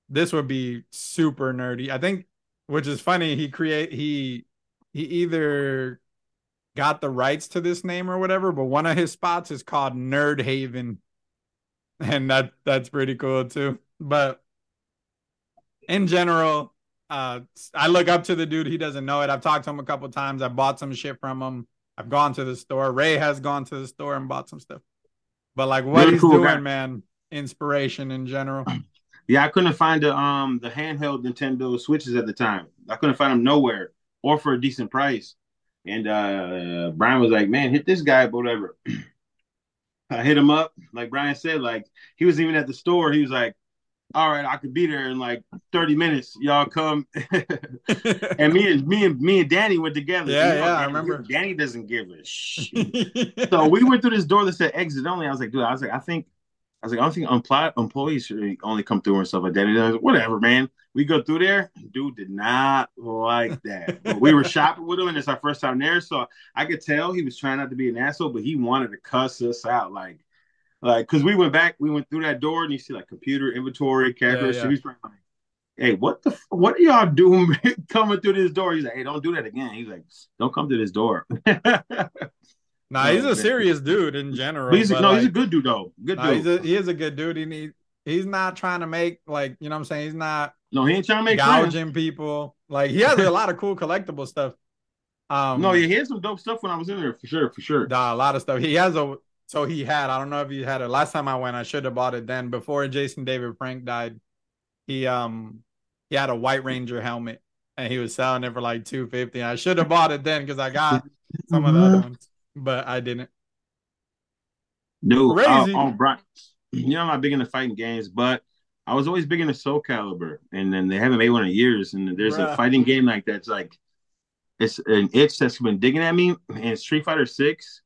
This would be super nerdy. I think which is funny, he create he he either got the rights to this name or whatever, but one of his spots is called Nerd Haven. And that that's pretty cool too. But in general, uh I look up to the dude. He doesn't know it. I've talked to him a couple times. I bought some shit from him. I've gone to the store. Ray has gone to the store and bought some stuff. But like what Really he's cool doing, guy. man, inspiration in general. Yeah, I couldn't find the um the handheld Nintendo Switches at the time. I couldn't find them nowhere or for a decent price. And uh Brian was like, "Man, hit this guy, whatever." I hit him up, like Brian said, like he was even at the store. He was like, "All right, I could be there in like 30 minutes. Y'all come." and me and me and me and Danny went together. Yeah, You know, yeah, I remember. Danny doesn't give a shit. so we went through this door that said exit only. I was like, dude, I was like, I think, I was like, I don't think employ- employees should only come through and stuff like that. And I was like, whatever, man. We go through there. Dude did not like that. But we were shopping with him, and it's our first time there, so I could tell he was trying not to be an asshole, but he wanted to cuss us out. Like, like because we went back, we went through that door, and you see like computer inventory, characters. Yeah, yeah. He's like, "Hey, what the what are y'all doing coming through this door?" He's like, "Hey, don't do that again." He's like, "Don't come to this door." nah, he's a serious dude in general. He's, no, like, he's a good dude though. Good nah, dude. He's a, he is a good dude. He need, he's not trying to make like you know what I'm saying. He's not. No, he ain't trying to make gouging friends. people. Like he has a lot of cool collectible stuff. Um, no, yeah, he had some dope stuff when I was in there for sure, for sure. Nah, a lot of stuff. He has a so he had. I don't know if he had it last time I went. I should have bought it then before Jason David Frank died. He um he had a White Ranger helmet and he was selling it for like two fifty. I should have bought it then because I got some of the other ones, but I didn't. Dude, Crazy. Uh, Brian, you know I'm not big into fighting games, but I was always big into Soul Calibur, and then they haven't made one in years. And there's Bruh. a fighting game like that's like it's an itch that's been digging at me. And Street Fighter Six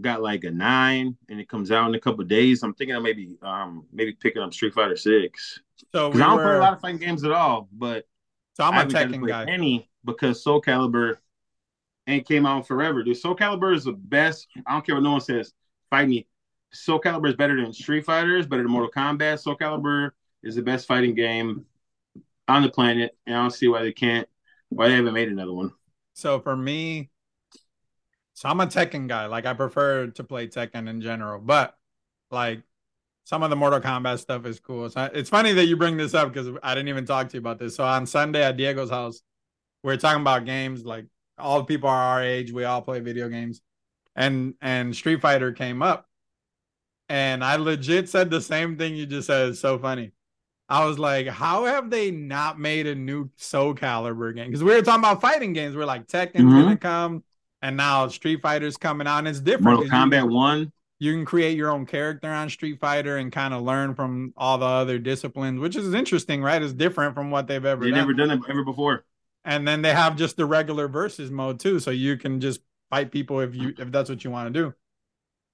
got like a nine, and it comes out in a couple days. I'm thinking of maybe um maybe picking up Street Fighter Six. So we I don't were... play a lot of fighting games at all, but so I'm a Tekken guy. Any because Soul Calibur ain't came out forever. Dude, Soul Calibur is the best. I don't care what no one says. Fight me. Soul Calibur is better than Street Fighter, is better than Mortal Kombat. Soul Calibur is the best fighting game on the planet, and I don't see why they can't, why they haven't made another one. So for me, so I'm a Tekken guy. Like I prefer to play Tekken in general, but like some of the Mortal Kombat stuff is cool. So it's funny that you bring this up because I didn't even talk to you about this. So on Sunday at Diego's house, we are talking about games. Like all the people are our age, we all play video games, and and Street Fighter came up, and I legit said the same thing you just said. It's so funny. I was like, how have they not made a new Soul Calibur game? Because we were talking about fighting games. We're like, Tekken's mm-hmm. gonna come, and now Street Fighter's coming out, and it's different. Mortal Kombat you, One. You can create your own character on Street Fighter and kind of learn from all the other disciplines, which is interesting, right? It's different from what they've ever done. they've done. never done it ever before. And then they have just the regular versus mode too, so you can just fight people if you if that's what you want to do.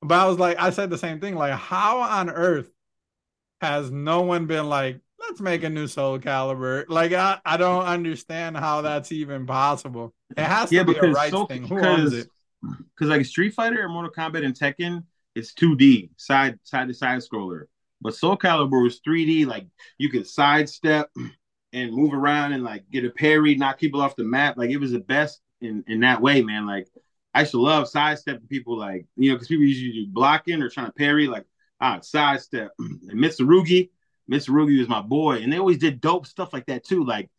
But I was like, I said the same thing. Like, how on earth has no one been like, let's make a new Soul Calibur. Like I, I don't understand how that's even possible. It has to yeah, be a rights Soul, thing. Who because, owns it? Because like Street Fighter and Mortal Kombat and Tekken, it's 2D, side side to side scroller. But Soul Calibur was 3D, like you could sidestep and move around and like get a parry, knock people off the map. Like it was the best in in that way, man. Like I used to love sidestepping people, like you know, because people usually do blocking or trying to parry, like ah, sidestep. And Mitsurugi, Mitsurugi was my boy, and they always did dope stuff like that too. Like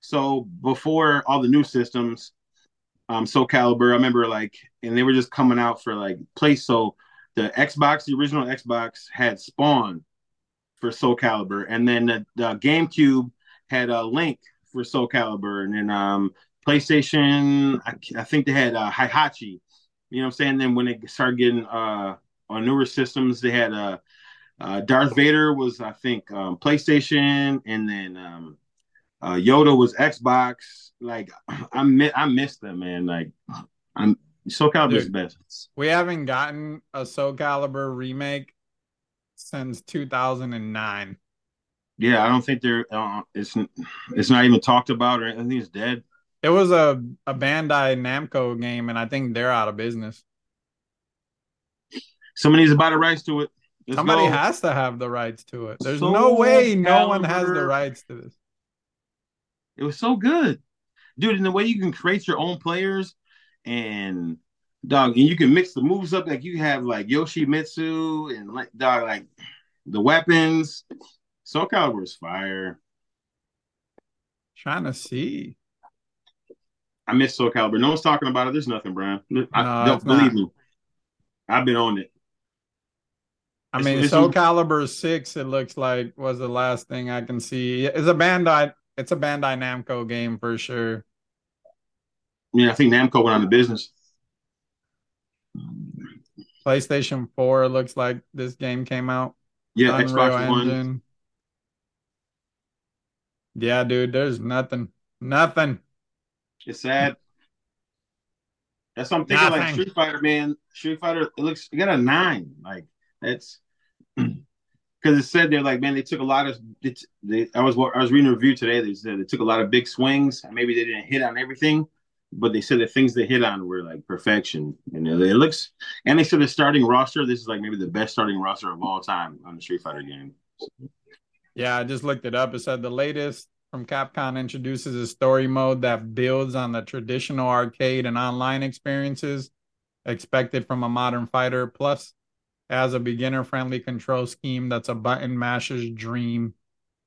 so before all the new systems, um, Soul Calibur, I remember like, and they were just coming out for like play. So the Xbox, the original Xbox, had Spawn for Soul Calibur, and then the, the GameCube had a Link for Soul Calibur, and then um, PlayStation, I, I, think they had uh, Heihachi. You know what I'm saying? Then when they started getting uh, on newer systems, they had uh, uh, Darth Vader was, I think, um, PlayStation, and then um, uh, Yoda was Xbox. Like I mi- I miss them, man. Like I'm Calibur is best. We haven't gotten a Soul Calibur remake since 2009. Yeah, I don't think they're. Uh, it's it's not even talked about, or I think it's dead. It was a a Bandai Namco game, and I think they're out of business. Somebody needs to buy the rights to it. Let's Somebody go. has to have the rights to it. There's Soul no way Calibur. no one has the rights to this. It was so good, dude. And the way you can create your own players and dog, and you can mix the moves up. Like you have like Yoshi Yoshimitsu and like dog, like the weapons. Soul Calibur is fire. Trying to see. I miss Soul Calibur. No one's talking about it. There's nothing, Brian. I, no, don't believe not. me. I've been on it. I it's, mean, it's, Soul Calibur six. It looks like was the last thing I can see. It's a Bandai. It's a Bandai Namco game for sure. Yeah, I think Namco went on the business. PlayStation Four looks like this game came out. Yeah, Unreal Xbox Engine. One. Yeah, dude. There's nothing. Nothing. It's sad. That's what I'm thinking. Nothing. Like Street Fighter, man. Street Fighter, it looks you got a nine. Like that's because it said they're like, man, they took a lot of. They, I was I was reading a review today. They said they took a lot of big swings. Maybe they didn't hit on everything, but they said the things they hit on were like perfection. And it looks, and they said the starting roster. This is like maybe the best starting roster of all time on the Street Fighter game. Yeah, I just looked it up. It said the latest from Capcom introduces a story mode that builds on the traditional arcade and online experiences expected from a modern fighter. Plus, as a beginner friendly control scheme that's a button masher's dream.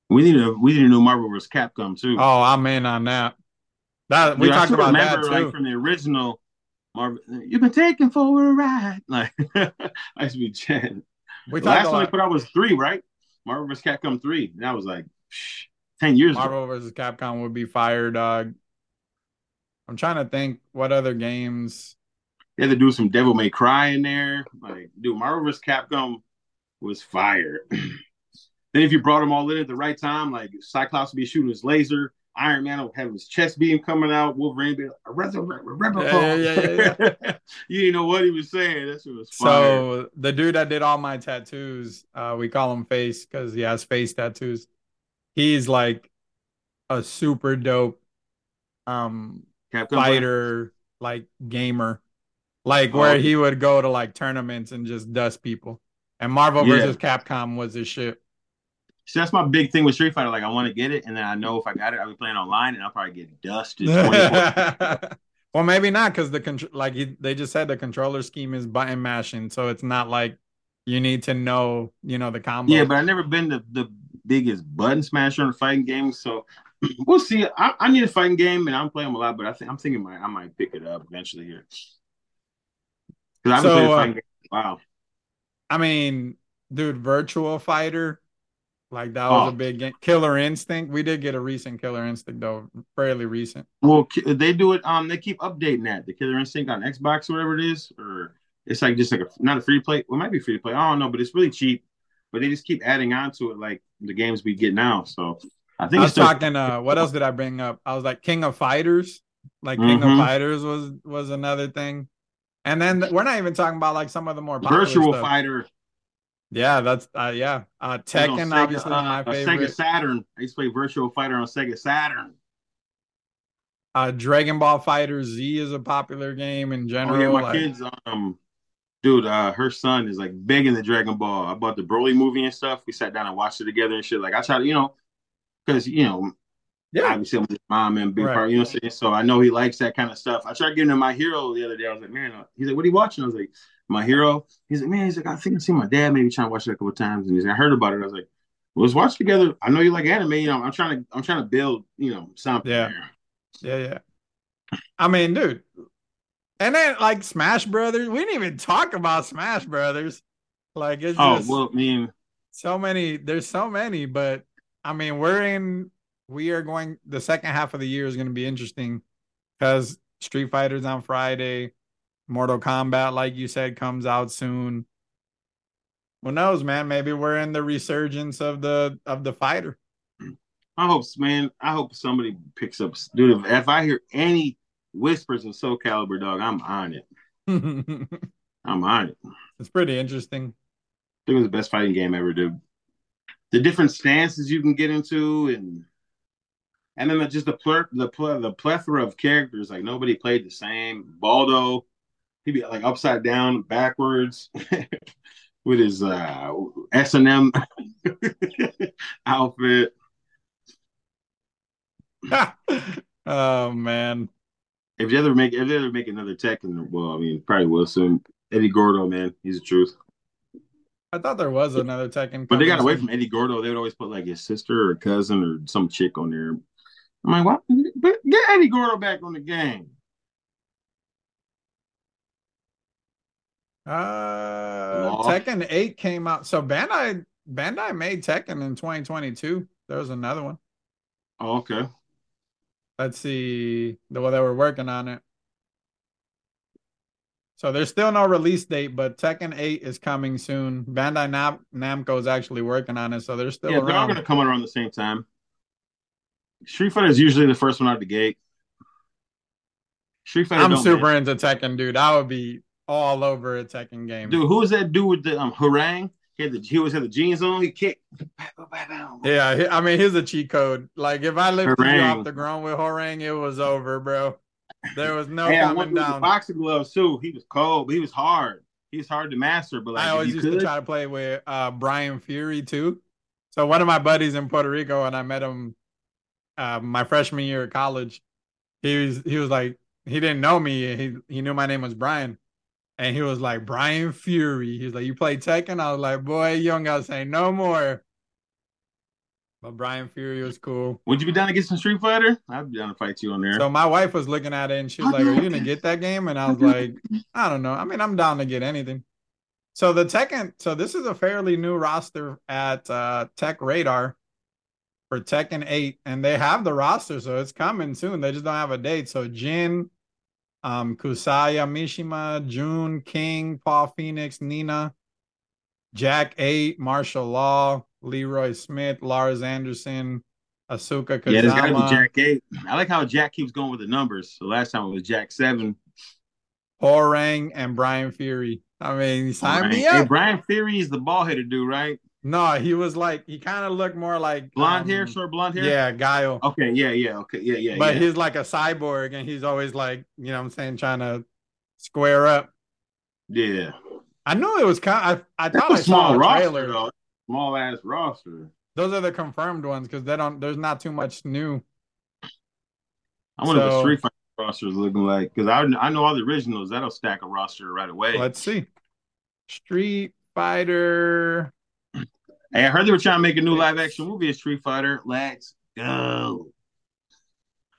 We need a we need a new Marvel vs. Capcom too. Oh, I'm in on that. That we Dude, talked about remember, that too. like from the original Marvel. You've been taken for a ride. Like I used to be chatting. we The last one they put out was three, right? Marvel vs. Capcom three. And That was like ten years ago. Marvel versus Capcom would be fire, dog. I'm trying to think what other games. They had to do some Devil May Cry in there. Like, dude, Marvel vs. Capcom was fire. then if you brought them all in at the right time, like Cyclops would be shooting his laser, Iron Man would have his chest beam coming out, Wolverine be like, resurrect, Yeah, yeah, yeah, you didn't know what he was saying. That shit was fire. So the dude that did all my tattoos, uh, we call him Face because he has face tattoos. He's like a super dope um fighter, like gamer, like where Oh. he would go to like tournaments and just dust people. And Marvel Yeah. versus Capcom was his shit. See, that's my big thing with Street Fighter. Like, I want to get it, and then I know if I got it, I'll be playing online, and I'll probably get dusted. well, maybe not because the contr- like he, they just said the controller scheme is button mashing, so it's not like you need to know, you know, the combo. Yeah, but I've never been the, the biggest button smasher in the fighting games, so we'll see. I, I need a fighting game, and I'm playing them a lot, but I think I'm thinking my, I might pick it up eventually here. Because been So, uh. Wow. I mean, dude, Virtual Fighter, like that was Oh. a big game. Killer Instinct, we did get a recent Killer Instinct though, fairly recent. Well, they do it. Um, they keep updating that the Killer Instinct on Xbox or whatever it is, or it's like just like a not a free play. Well, it might be free to play. I don't know, but it's really cheap. But they just keep adding on to it, like the games we get now. So I think I was still, talking. Uh, what else did I bring up? I was like King of Fighters, like King Mhm. of Fighters was was another thing. And then we're not even talking about like some of the more popular Virtual stuff. Fighter. Yeah, that's uh, yeah. Uh, Tekken, Sega, obviously uh, my Sega. Saturn. I used to play Virtual Fighter on Sega Saturn. Uh, Dragon Ball FighterZ is a popular game in Oh general. yeah, my like- kids, um, dude, uh, her son is like begging the Dragon Ball. I bought the Broly movie and stuff. We sat down and watched it together and shit. Like I tried, you know, because you know, yeah, obviously I'm his mom and big Right. part, you know what I'm saying? So I know he likes that kind of stuff. I tried giving him my hero the other day. I was like, man, uh," he's like, what are you watching? I was like, my hero. He's like, man, he's like, I think I've seen my dad maybe trying to watch it a couple of times. And he's like, I heard about it. I was like, well, let's watch together. I know you like anime, you know. I'm trying to I'm trying to build, you know, something Yeah. there. yeah, yeah. I mean, dude. And then like Smash Brothers, we didn't even talk about Smash Brothers. Like it's Oh, just well, I mean, so many. There's so many, but I mean, we're in. We are going. The second half of the year is going to be interesting because Street Fighters on Friday, Mortal Kombat, like you said, comes out soon. Who knows, man? Maybe we're in the resurgence of the of the fighter. I hope, man. I hope somebody picks up, dude. If, I hear any whispers of Soul Calibur, dog, I'm on it. I'm on it. It's pretty interesting. think it was the best fighting game ever, dude. The different stances you can get into, and and then the, just the plur, the pl- the plethora of characters. Like nobody played the same. Voldo, he'd be like upside down, backwards, with his uh S and M outfit. oh man. If you ever make if they ever make another Tekken, well, I mean, probably will soon. Eddie Gordo, man, he's the truth. I thought there was another Tekken. But they got away from Eddie Gordo. They would always put like his sister or cousin or some chick on there. I'm like, what? Get Eddie Gordo back on the game. Uh, Lost. Tekken 8 came out. So Bandai Bandai made Tekken in 2022. There was another one. Oh, okay. Let's see. The well, they were working on it. So there's still no release date, but Tekken 8 is coming soon. Bandai Nam- Namco is actually working on it, so they're still Yeah, they're all gonna come out around the same time. Street Fighter is usually the first one out the gate. Street Fighter. I'm super miss. into Tekken, dude. I would be all over a Tekken game. Dude, who was that dude with the um Hwoarang? He had the he always had the jeans on. He kicked. Yeah, I mean, here's a cheat code. Like if I lifted you off the ground with Hwoarang, it was over, bro. There was no I coming down. boxing gloves too. He was cold, but he was hard. He was hard to master, but like I always used could, to try to play with uh, Bryan Fury too. So one of my buddies in Puerto Rico, and I met him uh, my freshman year of college. He was he was like he didn't know me. He he knew my name was Brian, and he was like Bryan Fury. He's like, you play Tekken? I was like, boy, you don't gotta say no more. But Bryan Fury was cool. would you be down to get some Street Fighter? I'd be down to fight you on there. So my wife was looking at it and she was like, Are you gonna get that game? And I was like, I don't know. I mean, I'm down to get anything. So the Tekken, so this is a fairly new roster at uh TechRadar for Tekken 8, and they have the roster, so it's coming soon. They just don't have a date. So Jin, um, Kazuya Mishima, June, King, Paul Phoenix, Nina, Jack 8, Marshall Law, Leroy Smith, Lars Anderson, Asuka Kazama. yeah, there's got to be Jack Eight. I like how Jack keeps going with the numbers. So last time it was Jack Seven. Hwoarang and Bryan Fury. I mean, sign Brian- me Hey, up. Bryan Fury is the ball headed dude, right? No, he was like he kind of looked more like Blonde um, hair, short blonde hair. Yeah, Guile. Okay. Yeah. Yeah. Okay. Yeah. Yeah. but yeah. he's like a cyborg, and he's always like, you know, what I'm saying, trying to square up. yeah. I knew it was kind. I I thought I saw small a roster trailer. though. Small ass roster. Those are the confirmed ones because they don't. There's not too much new. I wonder what So- the Street Fighter roster is looking like because I I know all the originals. That'll stack a roster right away. Let's see. Street Fighter. Hey, I heard they were trying to make a new live action movie of Street Fighter. Let's go.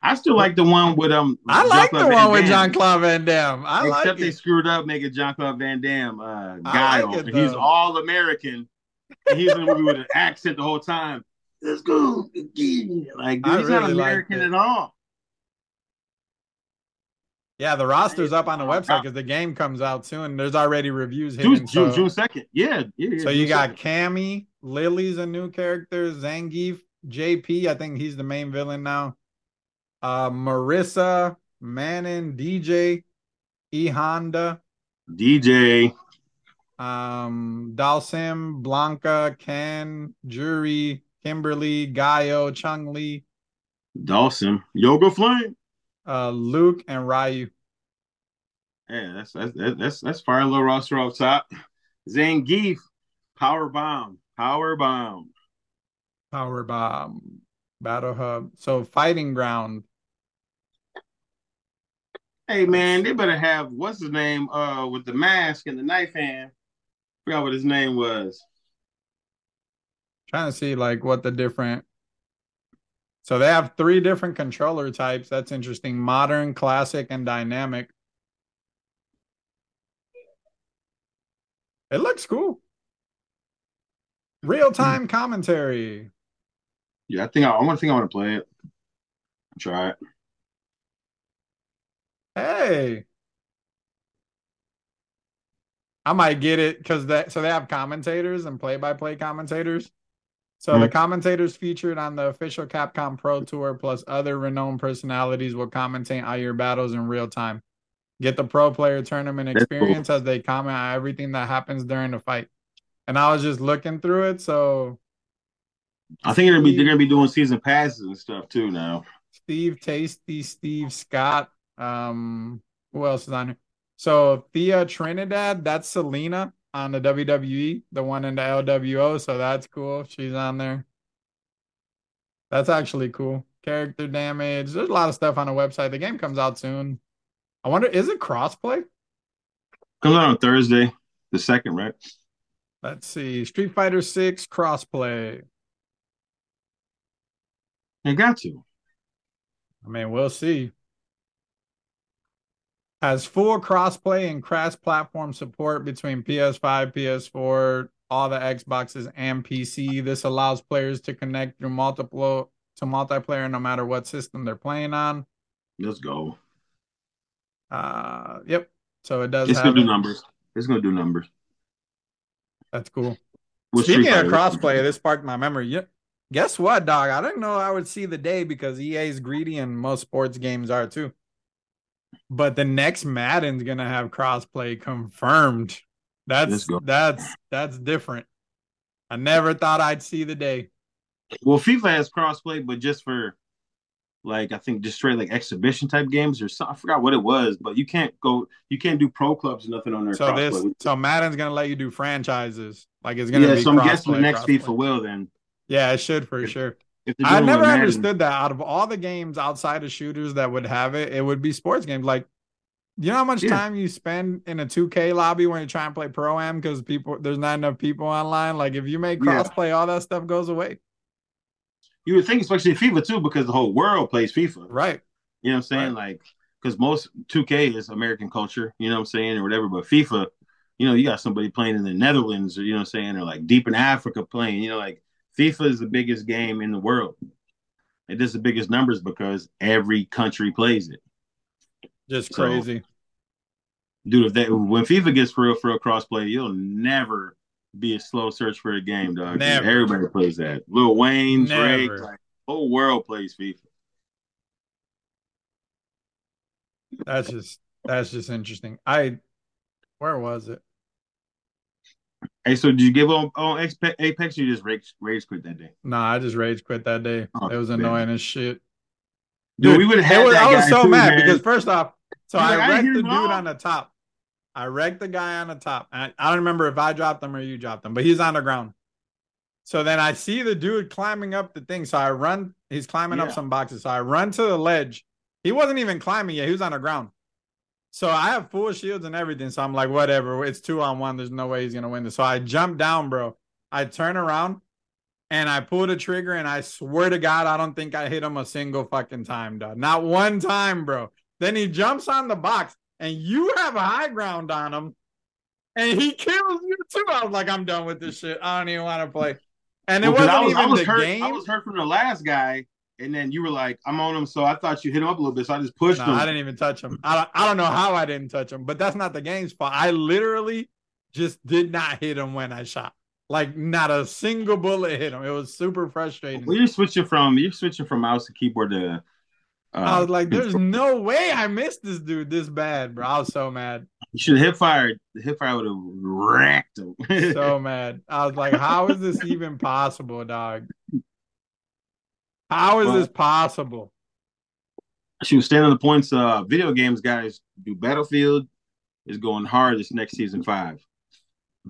I still like the one with um. I like the Jean-Claude one Van with John Jean Claude Van Damme. I Except like they it. screwed up making John Claude Van Damme uh, I Guile. like it, he's all American. And he's in the movie with an accent the whole time. Let's go again. Like, dude, he's not really liked American at all. Yeah, the roster's up on the website God. because the game comes out soon. There's already reviews June, hitting. June, So, June 2nd. Yeah, yeah, yeah. so you June got 2nd. Cammy, Lily's a new character, Zangief, JP. I think he's the main villain now. Uh, Marisa, Manon, DJ, E Honda, DJ. um, Dhalsim, Blanka, Ken, Juri, Kimberly, Gaio, Chun-Li, Dawson. Yoga Flame. uh, Luke, and Ryu. Yeah, that's that's that's that's, fire little roster off top. Zangief, Power Bomb, Power Bomb. Power Bomb, Battle Hub. So Fighting Ground. Hey man, they better have what's his name uh with the mask and the knife hand. Forgot what his name was. Trying to see like what the different. So they have three different controller types. That's interesting. Modern, classic, and dynamic. It looks cool. Real time commentary. Yeah, I think I, I want to think I want to play it. Try it. Hey. I might get it because that so they have commentators and play by play commentators. So the Mhm. commentators featured on the official Capcom Pro Tour plus other renowned personalities will commentate on your battles in real time. Get the pro player tournament That's cool. experience as they comment on everything that happens during the fight. And I was just looking through it. So I think they're gonna be they're gonna be doing season passes and stuff too now. Steve Tasty, Steve Scott. Um, who else is on here? So Thea Trinidad, that's Zelina on the WWE, the one in the LWO. So that's cool. She's on there. That's actually cool. Character damage. There's a lot of stuff on the website. The game comes out soon. I wonder, is it crossplay? Comes out on Thursday, the second, right? Let's see. Street Fighter 6 crossplay. They got to. I mean, we'll see. Has full crossplay and cross platform support between PS5, PS4, all the Xboxes, and PC. This allows players to connect through multiple to multiplayer no matter what system they're playing on. Let's go. Uh, yep. So it does It's have gonna do numbers. It's gonna do numbers. That's cool. With Speaking of crossplay, this sparked my memory. Yeah. Guess what, dog? I didn't know I would see the day because EA is greedy and most sports games are too. But the next Madden's gonna have crossplay confirmed. That's that's that's different. I never thought I'd see the day. Well, FIFA has crossplay, but just for like I think just straight like exhibition type games or something. I forgot what it was, but you can't go, you can't do pro clubs or nothing on there. So this, so Madden's gonna let you do franchises, like it's gonna yeah. be So I'm guessing the next. FIFA will then. Yeah, it should for sure. If they're I never understood that. Out of all the games outside of shooters that would have it, it would be sports games. Like, you know how much Yeah. time you spend in a 2K lobby when you're trying to play pro am because people there's not enough people online. Like, if you make Yeah. crossplay, all that stuff goes away. You would think, especially FIFA too, because the whole world plays FIFA. Right. You know what I'm saying? Like, because most 2K is American culture, you know what I'm saying, or whatever. But FIFA, you know, you got somebody playing in the Netherlands, or you know what I'm saying, or like deep in Africa playing. You know, like FIFA is the biggest game in the world. It does the biggest numbers because every country plays it. Just So- crazy. Dude, if that when FIFA gets for real for a crossplay, you'll never be a slow search for a game, dog. Never. Everybody plays that. Lil Wayne, Drake, like whole world plays FIFA. That's just that's just interesting. I where was it? Hey, so did you give on on Apex? You just rage rage quit that day? Nah, I just rage quit that day. Oh, it was man. annoying as shit. Dude, we would have It had was- that I was so too, mad man. because first off, so I like, wrecked the dude on the top. I wrecked the guy on the top. I, I don't remember if I dropped him or you dropped him, but he's on the ground. So then I see the dude climbing up the thing. So I run, he's climbing up some boxes. So I run to the ledge. He wasn't even climbing yet, he was on the ground. So I have full shields and everything. So I'm like, whatever. It's two on one. There's no way he's gonna win this. So I jump down, bro. I turn around and I pull the trigger, and I swear to God, I don't think I hit him a single fucking time, dog. Not one time, bro. Then he jumps on the box, and you have a high ground on him, and he kills you too. I was like, I'm done with this shit. I don't even want to play. And it Well, wasn't I was, even I was the hurt. game. I was hurt from the last guy, and then you were like, "I'm on him," so I thought you hit him up a little bit, so I just pushed No, him. I didn't even touch him. I don't, I don't know how I didn't touch him, but that's not the game's fault. I literally just did not hit him when I shot. Like not a single bullet hit him. It was super frustrating. Well, you're switching from you're switching from mouse to keyboard to. Uh, I was like, "There's no way I missed this dude this bad, bro." I was so mad, you should have hip fired. The hip fire would have wrecked him. so mad. I was like, "How is this even possible, dog? How is Well- this possible?" she was standing on the points. Uh, video games guys do Battlefield is going hard this next season five.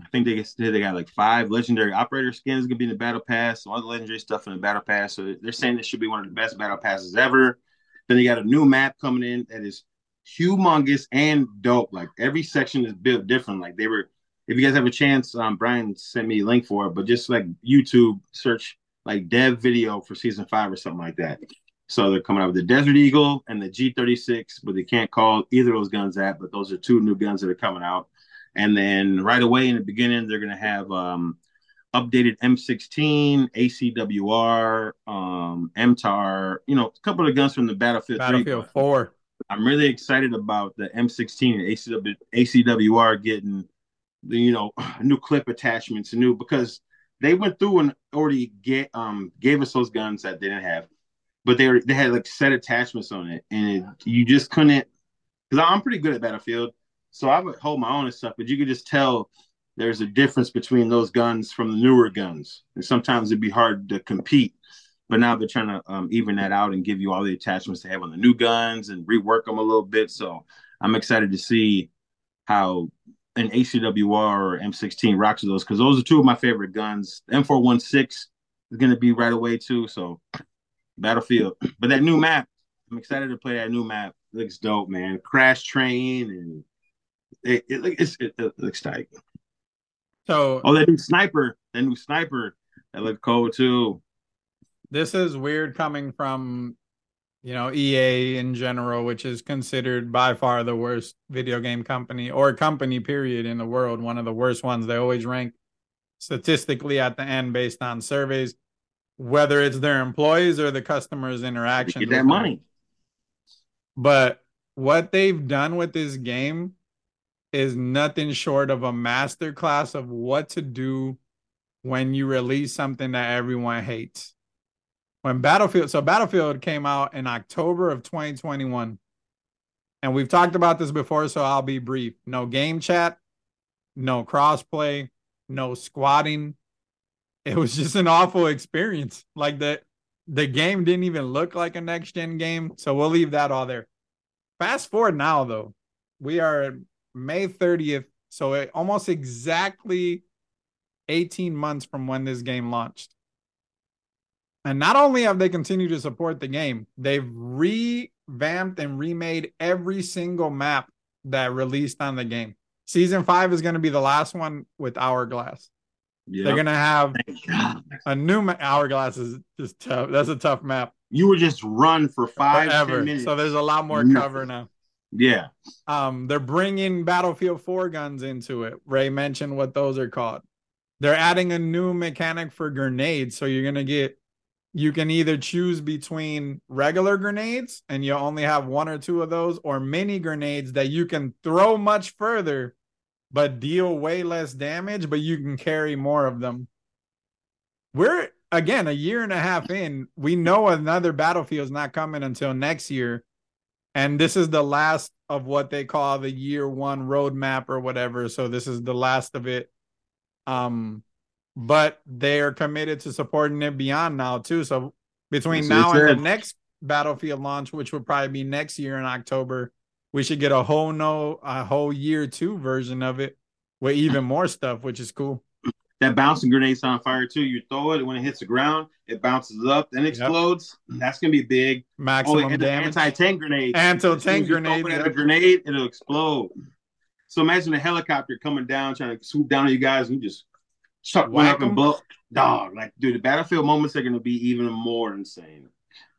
I think they said they got like five legendary operator skins gonna be in the battle pass, some other legendary stuff in the battle pass. So they're saying this should be one of the best battle passes ever. Then they got a new map coming in that is humongous and dope. Like every section is built different. Like they were, if you guys have a chance, um, Brian sent me a link for it, but just like YouTube search like dev video for season five or something like that. So they're coming out with the Desert Eagle and the G36, but they can't call either of those guns that. But those are two new guns that are coming out. And then right away in the beginning, they're going to have um, updated M16, ACWR, um, MTAR, you know, a couple of guns from the Battlefield 3. Battlefield Four. I'm really excited about the M16 and ACW, ACWR getting the you know new clip attachments and new because they went through and already get um gave us those guns that they didn't have, but they were, they had like set attachments on it and it, you just couldn't because I'm pretty good at Battlefield, so I would hold my own and stuff, but you could just tell there's a difference between those guns from the newer guns, and sometimes it'd be hard to compete. But now they're trying to um, even that out and give you all the attachments they have on the new guns and rework them a little bit. So I'm excited to see how an ACWR or M16 rocks with those because those are two of my favorite guns. M416 is going to be right away too. So Battlefield, but that new map, I'm excited to play that new map. It looks dope, man. Crash Train and it, it, it, it looks tight. So Oh, that new sniper, that new sniper, that looked cool too. this is weird coming from you know EA in general, which is considered by far the worst video game company or company period in the world, one of the worst ones. They always rank statistically at the end based on surveys, whether it's their employees or the customers' To interaction. get that money. But what they've done with this game is nothing short of a masterclass of what to do when you release something that everyone hates. When Battlefield, so Battlefield came out in October of 2021. And we've talked about this before, so I'll be brief. No game chat, no crossplay, no squatting. It was just an awful experience. Like the the game didn't even look like a next gen game. So we'll leave that all there. Fast forward now, though, we are May 30th. So it, almost exactly 18 months from when this game launched. And not only have they continued to support the game, they've revamped and remade every single map that released on the game. Season five is going to be the last one with Hourglass. Yep. They're going to have a new ma- Hourglass is just tough. That's a tough map. You would just run for five minutes. So there's a lot more cover now. Yeah. Um, they're bringing Battlefield 4 guns into it. Ray mentioned what those are called. They're adding a new mechanic for grenades. So you're going to get you can either choose between regular grenades and you only have one or two of those or mini grenades that you can throw much further but deal way less damage but you can carry more of them we're again a year and a half in we know another battlefield is not coming until next year and this is the last of what they call the year one roadmap or whatever so this is the last of it um but they are committed to supporting it beyond now too. So between now and the next Battlefield launch, which will probably be next year in October, we should get a whole no a whole year two version of it with even more stuff, which is cool. That bouncing grenade's on fire too. You throw it when it hits the ground, it bounces up, then explodes. Yep. That's gonna be big. Maximum oh, damage. Anti tank grenade. Anti tank grenade. Yep. A grenade, it'll explode. So imagine a helicopter coming down, trying to swoop down on you guys, and you just start Whack and blow. Dog, like dude, the battlefield moments are gonna be even more insane.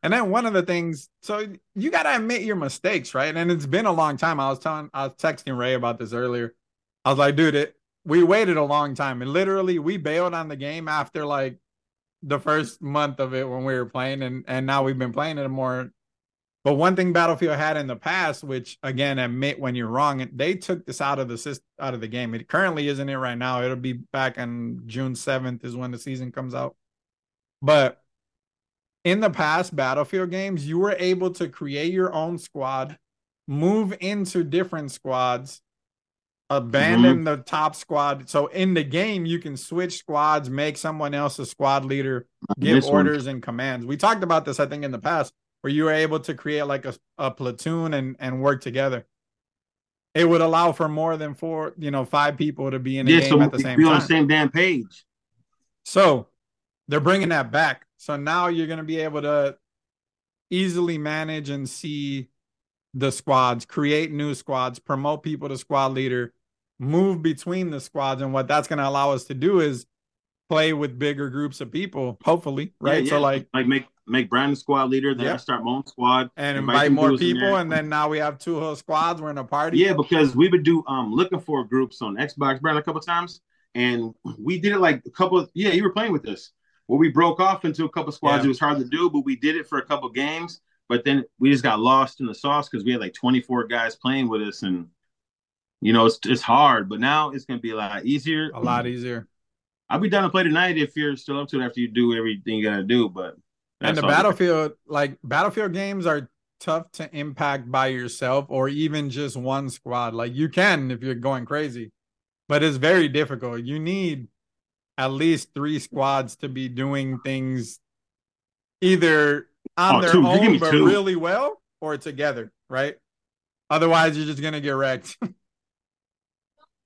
And then one of the things, so you gotta admit your mistakes, right? And it's been a long time. I was telling, I was texting Ray about this earlier. I was like, dude, it we waited a long time, and literally we bailed on the game after like the first month of it when we were playing, and and now we've been playing it more but one thing Battlefield had in the past, which again, admit when you're wrong, they took this out of the system, out of the game. It currently isn't it right now. It'll be back on June 7th is when the season comes out. But in the past Battlefield games, you were able to create your own squad, move into different squads, abandon mm-hmm. the top squad. So in the game, you can switch squads, make someone else a squad leader, give this orders one. and commands. We talked about this, I think, in the past where you were able to create like a, a platoon and and work together it would allow for more than four, you know, five people to be in a yeah, game so at the same time. on the same damn page. So they're bringing that back. So now you're going to be able to easily manage and see the squads, create new squads, promote people to squad leader, move between the squads. And what that's going to allow us to do is play with bigger groups of people, hopefully, right? Yeah, yeah. So like like make make Brandon squad leader, then yep. I start my own squad and invite more people, and then now we have two whole squads. We're in a party. Yeah, because we would do um looking for groups on Xbox Brandon a couple times, and we did it like a couple. Of, yeah, you were playing with us. Well, we broke off into a couple squads. Yeah. It was hard to do, but we did it for a couple games. But then we just got lost in the sauce because we had like 24 guys playing with us, and you know it's it's hard. But now it's gonna be a lot easier. A lot easier. I'll be down to play tonight if you're still up to it after you do everything you gotta do. But and the battlefield, like battlefield games, are tough to impact by yourself or even just one squad. Like you can if you're going crazy, but it's very difficult. You need at least three squads to be doing things either on oh, their two. own but two. really well or together, right? Otherwise, you're just gonna get wrecked.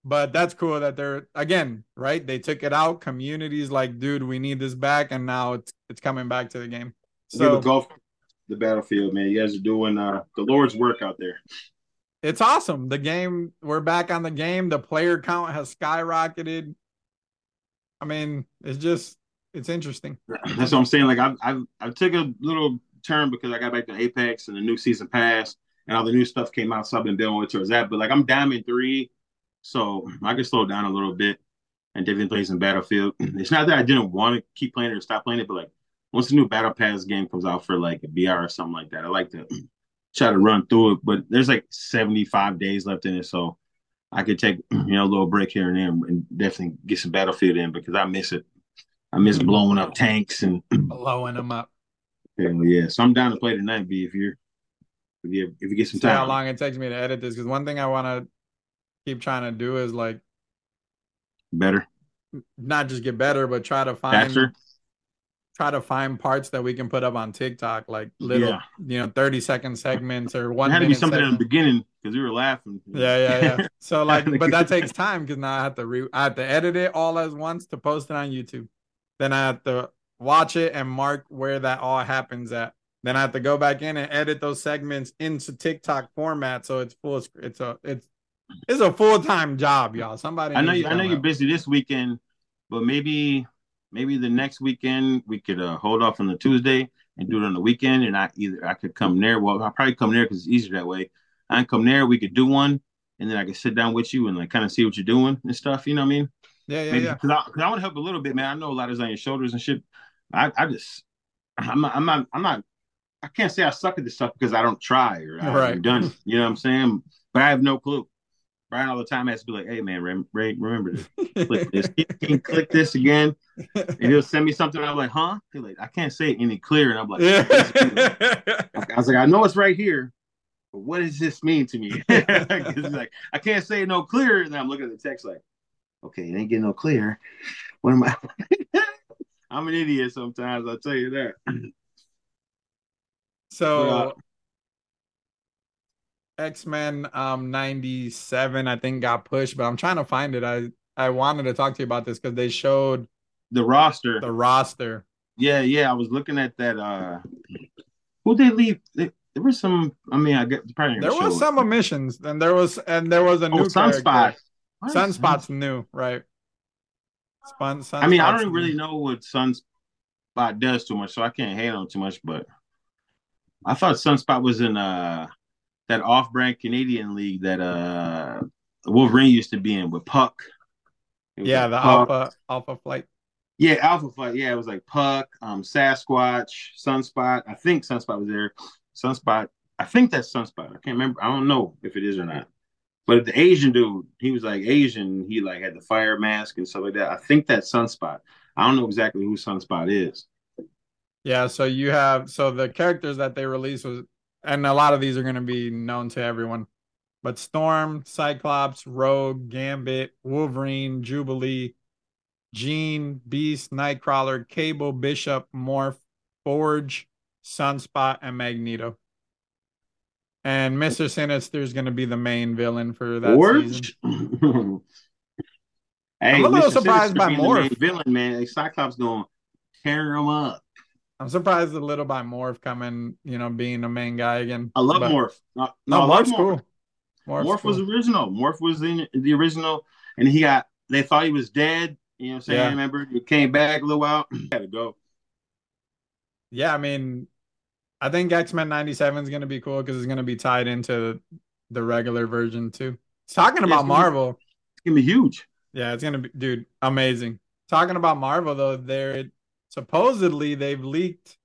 but that's cool that they're again right they took it out communities like dude we need this back and now it's it's coming back to the game so the golf the battlefield man you guys are doing uh the lord's work out there it's awesome the game we're back on the game the player count has skyrocketed i mean it's just it's interesting that's what i'm saying like i i i took a little turn because i got back to apex and the new season passed and all the new stuff came out so i've been dealing with towards that but like i'm diamond three so I can slow down a little bit and definitely play some Battlefield. It's not that I didn't want to keep playing it or stop playing it, but like once the new Battle Pass game comes out for like a BR or something like that, I like to try to run through it. But there's like 75 days left in it, so I could take you know a little break here and there and definitely get some Battlefield in because I miss it. I miss mm-hmm. blowing up tanks and blowing them up. Hell yeah! So I'm down to play tonight, B. If you're if you if you get some time. How long it takes me to edit this? Because one thing I want to keep trying to do is like better not just get better but try to find Faster. try to find parts that we can put up on TikTok, like little, Yeah. you know, 30 second segments or one. It had to be something in the beginning because we were laughing. Yeah, yeah, yeah. So like, Like- but that takes time because now I have to re I have to edit it all as once to post it on YouTube. Then I have to watch it and mark where that all happens at. Then I have to go back in and edit those segments into TikTok format so it's full. It's a it's it's a full time job, y'all. Somebody. I know you, I know you're busy this weekend, but maybe maybe the next weekend we could uh, hold off on the Tuesday and do it on the weekend, and I either I could come there. Well, I'll probably come there because it's easier that way. I can come there. We could do one, and then I could sit down with you and like kind of see what you're doing and stuff. You know what I mean? Yeah, yeah, Maybe yeah. because I, cause I want to help a little bit, man. I know a lot is on your shoulders and shit. I, I just I'm not, I'm not I'm not I can't say I suck at this stuff because I don't try or I Right. done it. You know what I'm saying? But I have no clue. Brian all the time has to be like, "Hey man, rem- Ray, remember this. Click this. Can you click this again?" And he'll send me something. I'm like, "Huh?" He's like, "I can't say it any clearer." And I'm like, yeah. I was like, "I know it's right here, but what does this mean to me?" He's like, "I can't say it no clearer." And I'm looking at the text like, "Okay, it ain't getting no clear. What am I?" I'm an idiot sometimes. I'll tell you that. So X Men um 97, I think, got pushed, but I'm trying to find it. I I wanted to talk to you about this because they showed The roster. the roster. Yeah, yeah. I was looking at that. Uh, who they leave? There, there was some. I mean, I get probably There was some omissions, and there was and there was a Oh, new Sunspot. character. What is Sunspot's new, right? Spun, I mean, I don't new. really know what Sunspot does too much, so I can't hate on too much. But I thought Sunspot was in uh that off-brand Canadian league that uh Wolverine used to be in with Puck. Yeah, like the Puck. Alpha Alpha Flight. Yeah, Alpha Flight. Yeah, it was like Puck, um, Sasquatch, Sunspot. I think Sunspot was there. Sunspot. I think that's Sunspot. I can't remember. I don't know if it is or not. But the Asian dude, he was like Asian. He like had the fire mask and stuff like that. I think that's Sunspot. I don't know exactly who Sunspot is. Yeah, so you have so the characters that they released was and a lot of these are going to be known to everyone. But Storm, Cyclops, Rogue, Gambit, Wolverine, Jubilee, Jean, Beast, Nightcrawler, Cable, Bishop, Morph, Forge, Sunspot, and Magneto. And Mr. Sinister is going to be the main villain for that season. Hey, I'm a little Mr. surprised Sinister by Morph. villain, man. Like, Cyclops going to tear him up. I'm surprised a little by Morph coming, you know, being the main guy again. I love But- Morph. Uh, no, No, I love Morph's Morph. cool. Morph's Morph was cool. original. Morph was in the original, and he got. They thought he was dead. You know what I'm saying? Yeah. Remember, he came back a little while. Had to go. Yeah, I mean, I think X Men '97 is going to be cool because it's going to be tied into the regular version too. Talking Yeah, about it's gonna be- Marvel, It's gonna be huge. yeah, it's going to be, dude, amazing. Talking about Marvel though, they're supposedly they've leaked,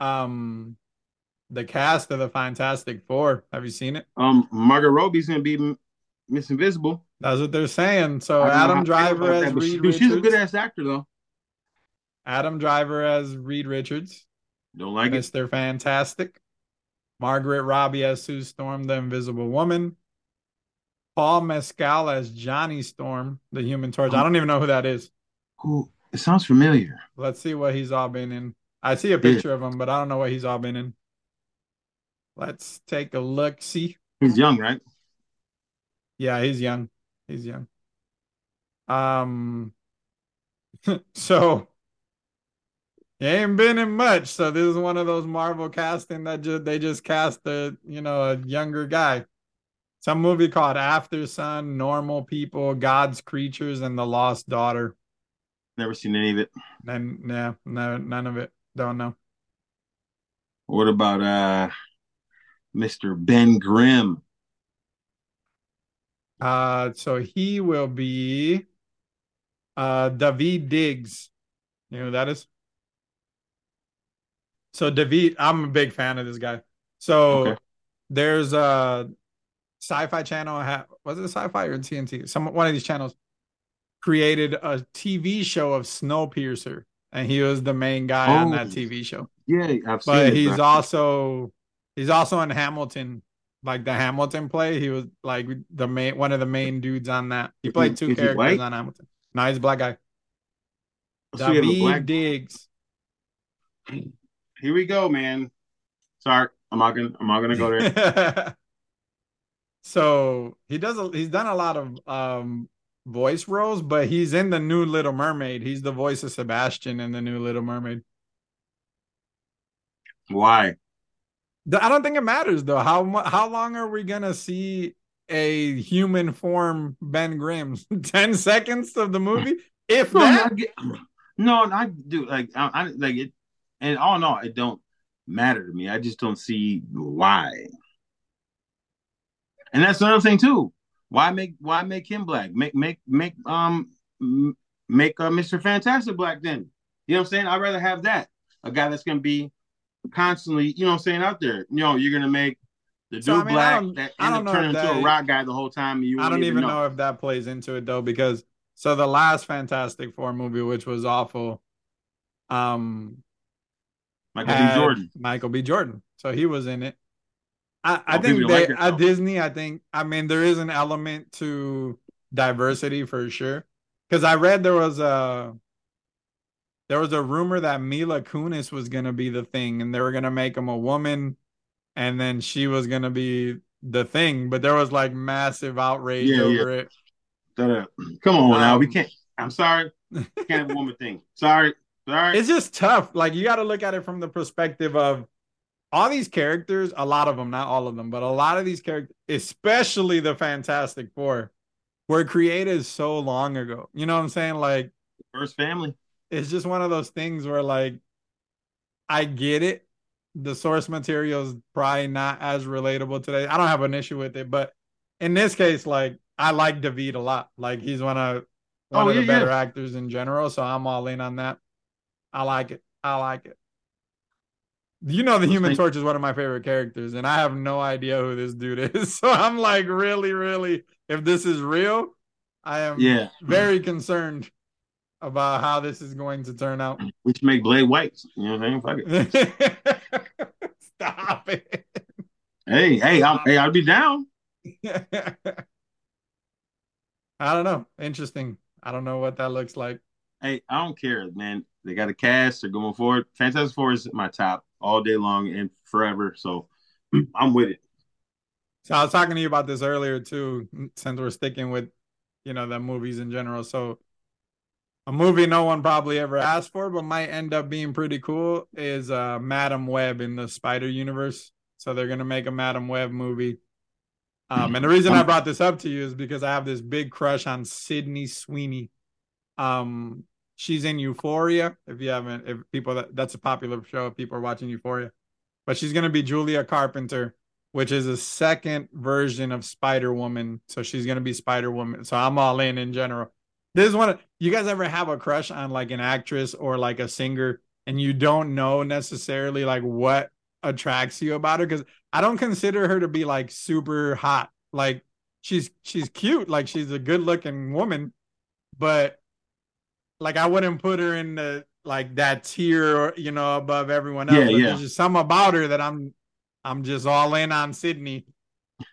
um, the cast of the Fantastic Four. Have you seen it? Um, Margot Robbie's gonna be Miss Invisible. That's what they're saying. So I don't know how Adam Driver as that, she- Reed dude, she's a good ass actor though. Adam Driver as Reed Richards. Don't like it. Mr. Fantastic. Margaret Robbie as Sue Storm, the Invisible Woman. Paul Mescal as Johnny Storm, the Human Torch. I don't even know who that is. Who? It sounds familiar. Let's see what he's all been in. I see a picture of him, but I don't know what he's all been in. Let's take a look. See. He's young, right? Yeah, he's young. He's young. Um so ain't been in much. So this is one of those Marvel casting that just they just cast a you know a younger guy. Some movie called Aftersun, Normal People, God's Creatures, and The Lost Daughter. Never seen any of it. And yeah, no, none of it. Don't know. What about uh, Mr. Ben Grimm? Uh, so he will be uh David Diggs. You know who that is? So David, I'm a big fan of this guy. So Okay. there's a sci-fi channel. ha- Was it sci-fi or TNT? Some one of these channels created a TV show of Snowpiercer, and he was the main guy on that Oh. TV show. Yeah, I've But he's also he's also in Hamilton, like the Hamilton play. He was like the main one of the main dudes on that. He played two is characters on Hamilton. No, he's a black guy. So David black- Diggs. here we go, man. Sorry, I'm not gonna. I'm not gonna go there. so he does. A, he's done a lot of um voice roles, but he's in the new Little Mermaid. He's the voice of Sebastian in the new Little Mermaid. Why? I don't think it matters though. How how long are we gonna see a human form Ben Grimm? Ten seconds of the movie, if no, that. No, I do like I, I like it, and all in all, it don't matter to me. I just don't see why. And that's another thing too. Why make why make him black? Make make make um make uh, Mr. Fantastic black then. You know what I'm saying? I'd rather have that. A guy that's gonna be constantly, you know what I'm saying, out there. You know, you're gonna make the dude so, I mean, black that end up turning into a rock guy the whole time. You I don't even know. know. if that plays into it though, because so the last Fantastic Four movie, which was awful, um Michael B. Jordan. Michael B. Jordan. So he was in it. I, I think they, like at Disney, I think, I mean, there is an element to diversity for sure. Because I read there was a there was a rumor that Mila Kunis was gonna be the thing, and they were gonna make him a woman, and then she was gonna be the thing. But there was like massive outrage yeah, over yeah. it. Come on um, now, we um, can't. I'm sorry, can't have a woman thing. Sorry, sorry. It's just tough. Like you got to look at it from the perspective of all these characters, a lot of them, not all of them, but a lot of these characters, especially the Fantastic Four, were created so long ago. You know what I'm saying? Like first family. It's just one of those things where like I get it. The source material is probably not as relatable today. I don't have an issue with it, but in this case, like I like David a lot. Like he's one of one oh, of yeah, the better yeah. actors in general. So I'm all in on that. I like it. I like it. You know, the Human Torch is one of my favorite characters, and I have no idea who this dude is. So I'm like, really, really, if this is real, I am yeah. very concerned about how this is going to turn out. We should make Blade white. You know what I'm saying? Fuck it. Stop it. Hey, hey, I'm, hey, I'll be down. I don't know. Interesting. I don't know what that looks like. Hey, I don't care, man. They got a cast. They're going forward. Fantastic Four is my top all day long and forever. So I'm with it. So I was talking to you about this earlier too, since we're sticking with, you know, the movies in general. So a movie no one probably ever asked for, but might end up being pretty cool is uh Madame Web in the Spider Universe. So they're gonna make a Madam Web movie. Um, and the reason I brought this up to you is because I have this big crush on Sydney Sweeney. Um, she's in Euphoria. If you haven't, if people that that's a popular show, if people are watching Euphoria, but she's gonna be Julia Carpenter, which is a second version of Spider Woman. So she's gonna be Spider Woman. So I'm all in in general. This is one of you guys ever have a crush on like an actress or like a singer, and you don't know necessarily like what attracts you about her? Because I don't consider her to be like super hot. Like she's she's cute, like she's a good looking woman, but like I wouldn't put her in the like that tier, you know, above everyone else. Yeah, yeah. There's just something about her that I'm I'm just all in on Sydney.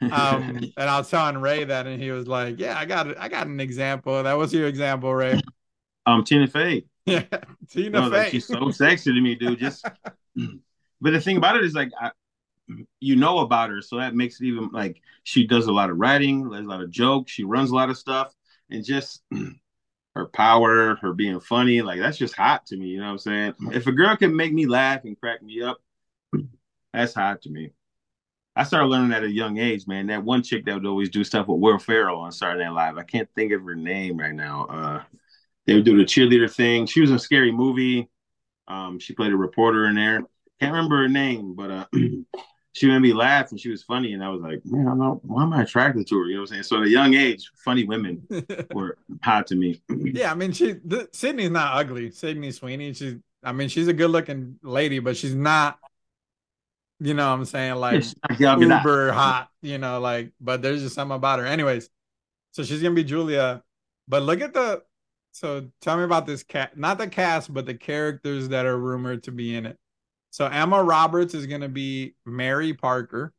Um, and I was telling Ray that, and he was like, "Yeah, I got it. I got an example. That was your example, Ray." Um, Tina Fey. Yeah, Tina no, Fey. Like, she's so sexy to me, dude. Just, but the thing about it is like, I, you know about her, so that makes it even like she does a lot of writing, does a lot of jokes, she runs a lot of stuff, and just her power, her being funny, like that's just hot to me. You know what I'm saying? If a girl can make me laugh and crack me up, that's hot to me. I started learning at a young age, man. That one chick that would always do stuff with Will Ferrell on Saturday Night Live. I can't think of her name right now. Uh, they would do the cheerleader thing. She was in a scary movie. Um, she played a reporter in there. Can't remember her name, but uh, she made me laugh and she was funny. And I was like, man, I'm not, why am I attracted to her? You know what I'm saying? So at a young age, funny women were hot to me. yeah, I mean, she the, Sydney's not ugly. Sydney Sweeney, she's I mean, she's a good looking lady, but she's not, you know what I'm saying, like uber hot, you know, like, but there's just something about her. Anyways, so she's gonna be Julia. But look at the so tell me about this cat, not the cast, but the characters that are rumored to be in it. So Emma Roberts is going to be Mary Parker.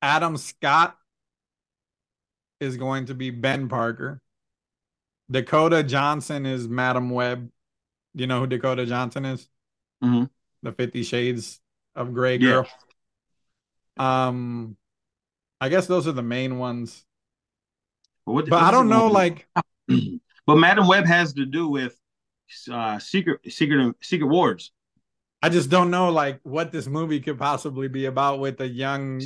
Adam Scott is going to be Ben Parker. Dakota Johnson is Madame Web. You know who Dakota Johnson is? Mhm. The Fifty Shades of Grey Yeah. girl. Um, I guess those are the main ones. But, what, But I don't know, like, but Madam Web has to do with uh, secret, secret, secret wars. I just don't know, like, what this movie could possibly be about with a young,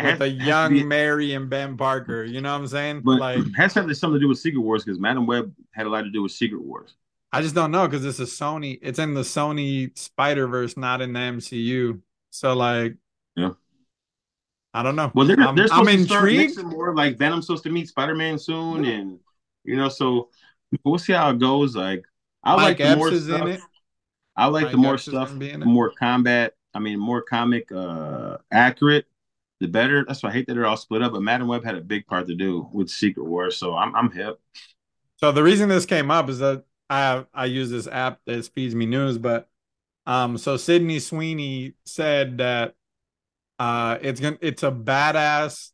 with a young Mary and Ben Parker. You know what I'm saying? but like, has have something to do with Secret Wars because Madam Web had a lot to do with Secret Wars. I just don't know because this is Sony. It's in the Sony Spider Verse, not in the MCU. So, like, Yeah. I don't know. Well, they're, I'm- they're supposed I'm to start intrigued. mixing more. Like Venom's supposed to meet Spider Man soon, and you know, so we'll see how it goes. Like, I Mike like Epps more is stuff. I like the more stuff, gonna be in the it. more combat. I mean, more comic uh accurate, the better. That's why I hate that they're all split up. But Madam Web had a big part to do with Secret Wars, so I'm I'm hip. So the reason this came up is that I I use this app that feeds me news, but um, so Sydney Sweeney said that uh, it's gonna it's a badass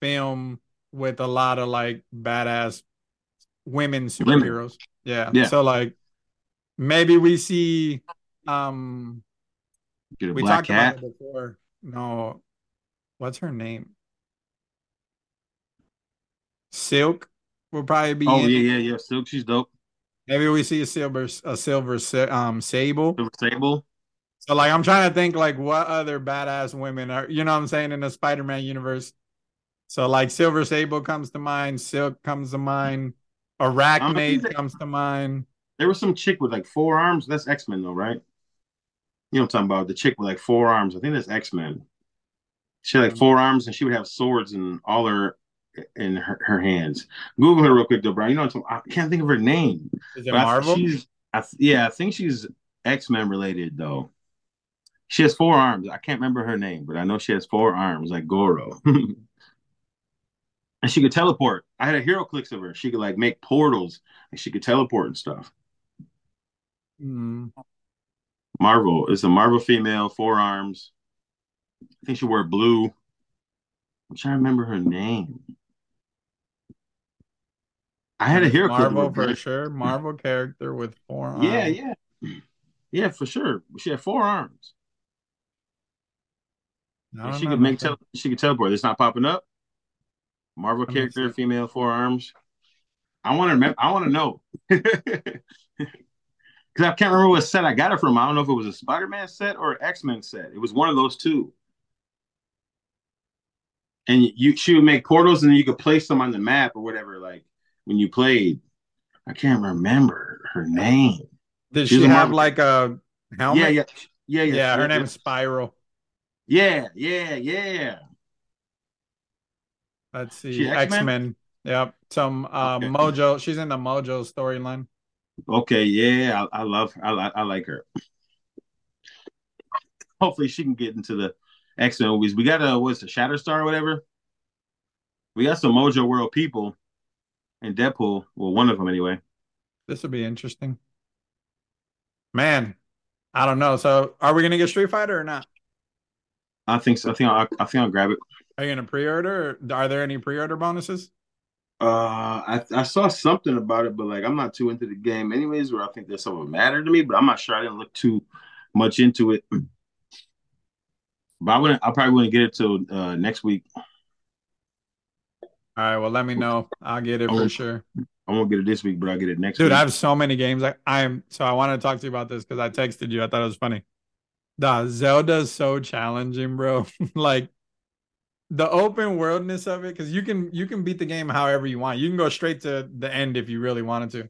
film with a lot of like badass women superheroes. Yeah. Yeah. So like maybe we see um Get a we black talked cat. about it before. No, what's her name? Silk will probably be. Oh yeah, it. yeah, yeah. Silk, she's dope. Maybe we see a silver a silver um sable. Silver Sable. So like I'm trying to think like what other badass women are you know what I'm saying in the Spider-Man universe. So like Silver Sable comes to mind, Silk comes to mind, Arachnid comes to mind. There was some chick with like four arms. That's X Men though, right? You know what I'm talking about? The chick with like four arms. I think that's X Men. She had like four arms, and she would have swords in all her in her, her hands. Google her real quick though, bro. You know what I'm talking, I can't think of her name. Is it But I- Marvel? she's, I, th- yeah, I think she's X Men related though. She has four arms. I can't remember her name, but I know she has four arms, like Goro. and she could teleport. I had a HeroClix of her. She could like make portals, and she could teleport and stuff. Mm, Marvel. It's a Marvel female, four arms. I think she wore blue. I'm trying to remember her name. I had a hero Marvel her, for sure. Marvel character with four arms. Yeah, yeah. Yeah, for sure. She had four arms. I she know could make nothing. tel- she could teleport. It's not popping up. Marvel character, female, four arms. I want to remember. I want to know because I can't remember what set I got it from. I don't know if it was a Spider-Man set or an X-Men set. It was one of those two. And you, she would make portals, and then you could place them on the map or whatever. Like when you played, I can't remember her name. Did She's she have like a helmet? Yeah, yeah, yeah, yeah. Yeah, her name's Spiral. Yeah, yeah, yeah. Let's see. X X-Men? Men. Yep. Some uh Okay. Mojo. She's in the Mojo storyline. Okay, yeah, I, I love, I, I like her. Hopefully, she can get into the X Men movies. We got a what's the Shatterstar or whatever. We got some Mojo World people and Deadpool. Well, one of them anyway. This would be interesting. Man, I don't know. So, are we gonna get Street Fighter or not? I think so. I think I'll, I think I'll grab it. Are you gonna pre-order? Or are there any pre-order bonuses? Uh, I I saw something about it, but like I'm not too into the game anyways. Where I think there's something matter to me, but I'm not sure. I didn't look too much into it. But I wouldn't. I probably wouldn't get it till uh, next week. All right. Well, let me know. I'll get it for sure. I won't get it this week, but I'll get it next week. Dude, week. I have so many games. I, I'm so I want to talk to you about this because I texted you. I thought it was funny. The Zelda's so challenging, bro. like the open worldness of it, because you can you can beat the game however you want. You can go straight to the end if you really wanted to.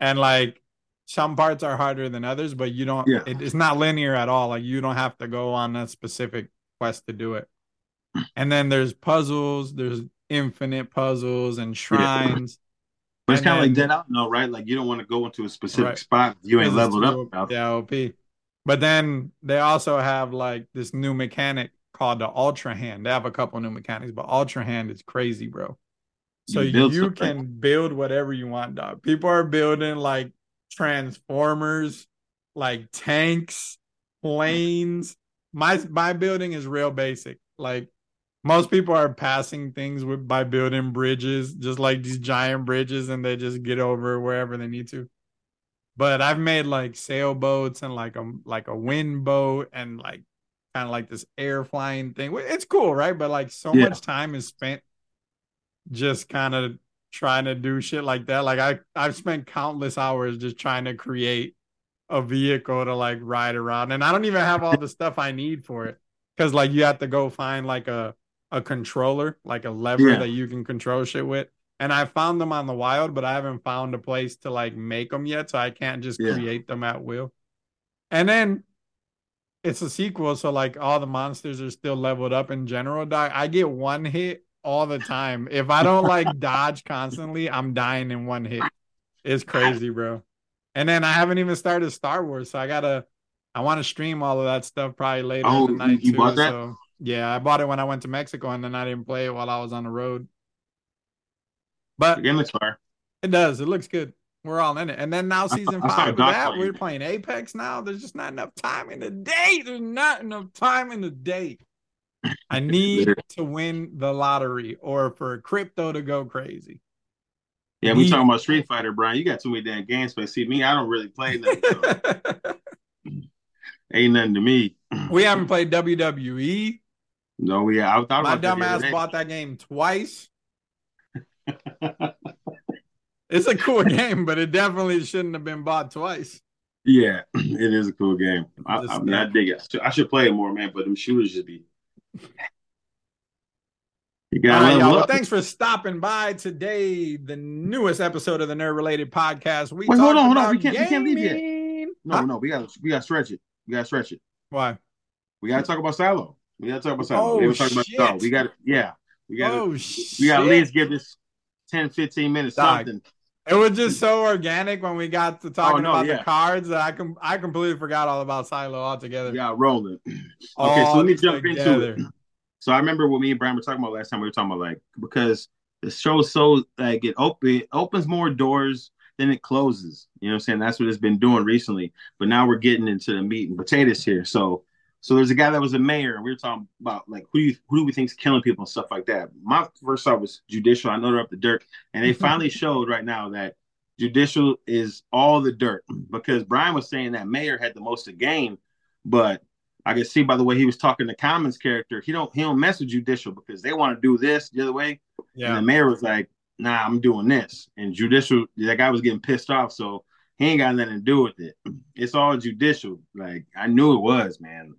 And like some parts are harder than others, but you don't Yeah. it, it's not linear at all. Like you don't have to go on a specific quest to do it. And then there's puzzles, there's infinite puzzles and shrines. But it's kind of like Dead Out, no, right? Like you don't want to go into a specific Right. spot you ain't leveled up. Yeah, OP. But then they also have like this new mechanic called the Ultra Hand. They have a couple new mechanics, but Ultra Hand is crazy, bro. So You you, build something. can build whatever you want, dog. People are building like transformers, like tanks, planes. My my building is real basic. Like most people are passing things with by building bridges, just like these giant bridges, and they just get over wherever they need to. But I've made like sailboats and like a like a wind boat and like kind of like this air flying thing. It's cool, right? But like so yeah. much time is spent just kind of trying to do shit like that. Like I I've spent countless hours just trying to create a vehicle to like ride around, and I don't even have all the stuff I need for it because like you have to go find like a a controller, like a lever yeah. that you can control shit with. And I found them on the wild, but I haven't found a place to like make them yet, so I can't just yeah. create them at will. And then it's a sequel, so like all the monsters are still leveled up in general. Dog, I get one hit all the time. If I don't like dodge constantly, I'm dying in one hit. It's crazy, bro. And then I haven't even started Star Wars, so I gotta. I want to stream all of that stuff probably later oh, in the night you too. Bought that? So yeah, I bought it when I went to Mexico, and then I didn't play it while I was on the road. But the game looks fire. It does. It looks good. We're all in it. And then now season five of that, we're playing Apex now. There's just not enough time in the day. There's not enough time in the day. I need to win the lottery or for crypto to go crazy. Yeah, we talking about Street Fighter, Brian. You got too many damn games, but see me, I don't really play nothing. So. Ain't nothing to me. We haven't played WWE. No, we. I thought my dumbass bought that game twice. It's a cool game, but it definitely shouldn't have been bought twice. Yeah, it is a cool game. I, I, mean, I dig it. I should play it more, man. But them shooters should be you got All right, y'all. Well, thanks for stopping by today. The newest episode of the Nerd Related Podcast. We Wait, hold on, hold on. We can't, we can't leave yet. No, huh? no, we got we got to stretch it. We got to stretch it. Why? We got to talk about Silo. We got to talk about Silo. Oh, we talk about Silo. We got to, yeah. We got oh, we got to at least give this 10, 15 minutes Dog. something. It was just so organic when we got to oh, talking oh, no, about yeah. the cards that I com- I completely forgot all about Silo altogether. Yeah, rolling. okay, all so let me jump together. into it. So I remember what me and Brian were talking about last time. We were talking about like because the show so like it open it opens more doors than it closes. You know what I'm saying? That's what it's been doing recently. But now we're getting into the meat and potatoes here. So so there's a guy that was a mayor, and we were talking about like who do you, who do we think's killing people and stuff like that. My first thought was judicial. I know they're up the dirt, and they finally showed right now that judicial is all the dirt because Brian was saying that mayor had the most to gain, but I could see by the way he was talking to Common's character, he don't he don't mess with judicial because they want to do this the other way. Yeah. And the mayor was like, nah, I'm doing this. And judicial, that guy was getting pissed off. So he ain't got nothing to do with it. It's all judicial. Like I knew it was, man.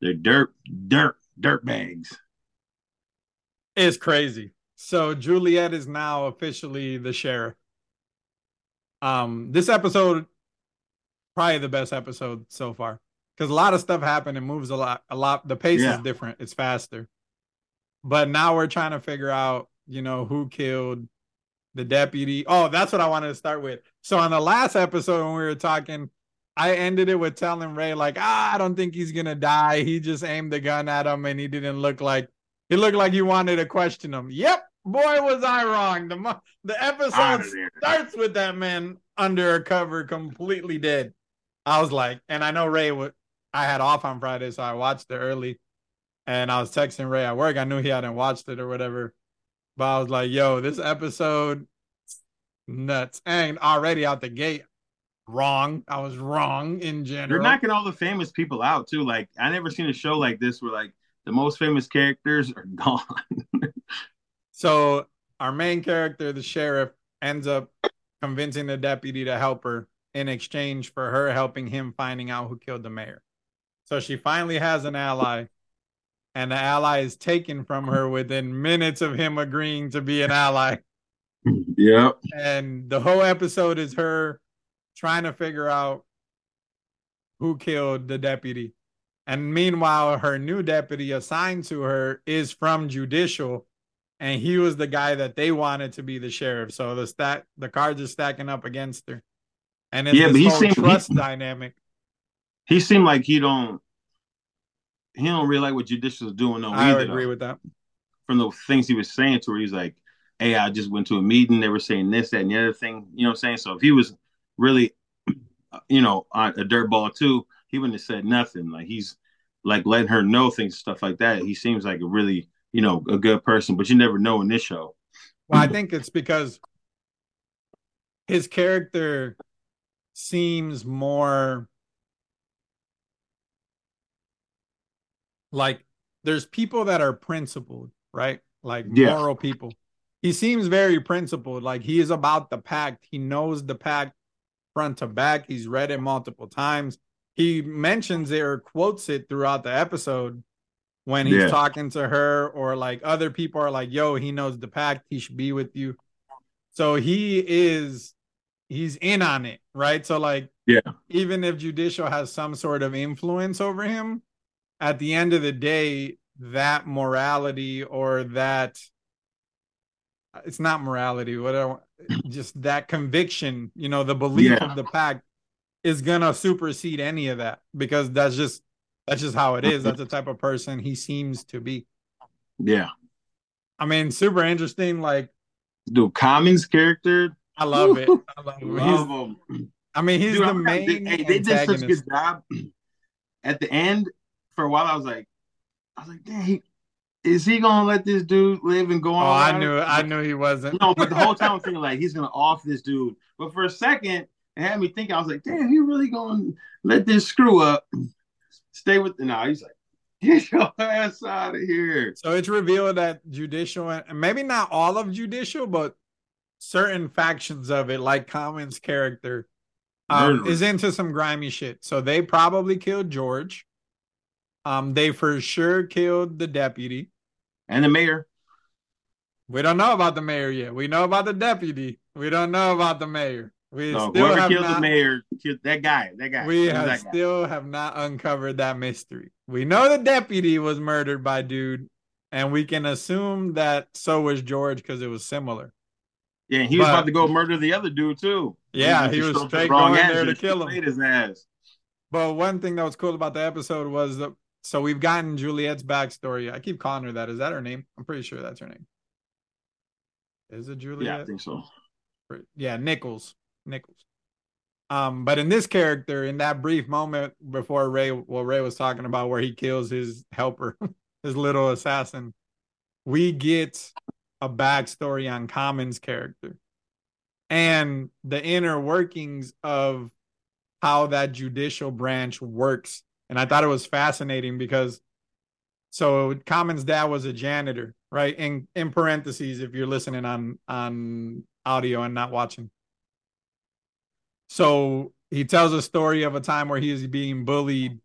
They're dirt, dirt, dirt bags. It's crazy. So Juliette is now officially the sheriff. Um, this episode, probably the best episode so far because a lot of stuff happened and moves a lot. A lot. The pace yeah. is different. It's faster. But now we're trying to figure out, you know, who killed the deputy. Oh, that's what I wanted to start with. So on the last episode when we were talking, I ended it with telling Ray like, ah, I don't think he's gonna die. He just aimed the gun at him and he didn't look like he looked like he wanted to question him. Yep, boy, was I wrong. The the episode starts with that man under a cover, completely dead. I was like, and I know Ray would I had off on Friday, so I watched it early. And I was texting Ray at work. I knew he hadn't watched it or whatever. But I was like, yo, this episode nuts. And already out the gate, wrong. I was wrong in general. You're knocking all the famous people out too. Like I never seen a show like this where like the most famous characters are gone. so our main character, the sheriff, ends up convincing the deputy to help her in exchange for her helping him finding out who killed the mayor. So she finally has an ally, and the ally is taken from her within minutes of him agreeing to be an ally. Yep. And the whole episode is her trying to figure out who killed the deputy. And meanwhile, her new deputy assigned to her is from judicial, and he was the guy that they wanted to be the sheriff. So the stack, the cards are stacking up against her, and it's yeah, this but he whole seemed, trust he, dynamic he seemed like he don't he don't really like what judicial is doing. No, I either, agree though. with that. From the things he was saying to her, he's like, "Hey, I just went to a meeting. They were saying this, that, and the other thing." You know what I'm saying? So if he was really, you know, on a dirt ball too, he wouldn't have said nothing. Like he's like letting her know things, stuff like that. He seems like a really, you know, a good person, but you never know in this show. Well, I think it's because his character seems more like there's people that are principled, right? Like Yeah. moral people. He seems very principled. Like he is about the pact. He knows the pact front to back. He's read it multiple times. He mentions it or quotes it throughout the episode when he's Yeah. talking to her, or like other people are like, yo, he knows the pact. He should be with you. So he is, he's in on it, right? So, like, Yeah. even if Judicial has some sort of influence over him, at the end of the day, that morality or that it's not morality, whatever, just that conviction, you know, the belief Yeah. of the pack is gonna supersede any of that because that's just that's just how it is. That's the type of person he seems to be. Yeah. I mean, super interesting. Like, Dude, Commons character. I love it. I love him. Love him. I mean, he's Dude, the main They, hey, they did such a good job. At the end, for a while, I was like, I was like, dang, he, is he gonna let this dude live and go Oh, on? I knew it? it. I knew he wasn't. No, but the whole time I'm thinking like he's gonna off this dude. But for a second, it had me thinking. I was like, damn, he really gonna let this screw up? Stay with the now. He's like, get your ass out of here. So it's revealed that judicial and maybe not all of judicial, but certain factions of it, like Common's character, um, is into some grimy shit. So they probably killed George. Um, they for sure killed the deputy. And the mayor. We don't know about the mayor yet. We know about the deputy. We don't know about the mayor. We No, still have killed not, the mayor, killed that guy. That guy. we have that guy. still have not uncovered that mystery. We know the deputy was murdered by dude, and we can assume that so was George because it was similar. Yeah, he was about to go murder the other dude too. Yeah, just he was straight the going there to kill him. His ass. But one thing that was cool about the episode was that so we've gotten Juliette's backstory. I keep calling her that. Is that her name? I'm pretty sure that's her name. Is it Juliette? Yeah, I think so. yeah, Nichols. Nichols. Um, but in this character, in that brief moment before Ray, well, Ray was talking about where he kills his helper, his little assassin, we get a backstory on Common's character and the inner workings of how that judicial branch works. And I thought it was fascinating because so Common's dad was a janitor, right? In in parentheses, if you're listening on on audio and not watching. So he tells a story of a time where he is being bullied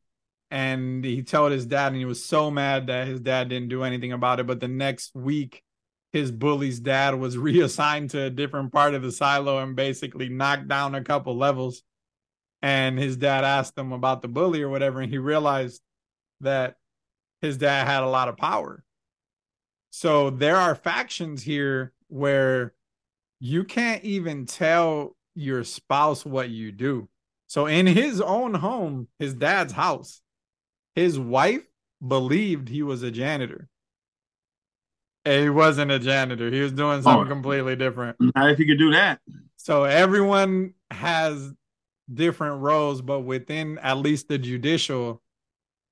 and he told his dad and he was so mad that his dad didn't do anything about it. But the next week, his bully's dad was reassigned to a different part of the silo and basically knocked down a couple levels. And his dad asked him about the bully or whatever, and he realized that his dad had a lot of power. So there are factions here where you can't even tell your spouse what you do. So in his own home, his dad's house, his wife believed he was a janitor. And he wasn't a janitor. He was doing something Oh. completely different. Not if he could do that. So everyone has different roles, but within at least the judicial,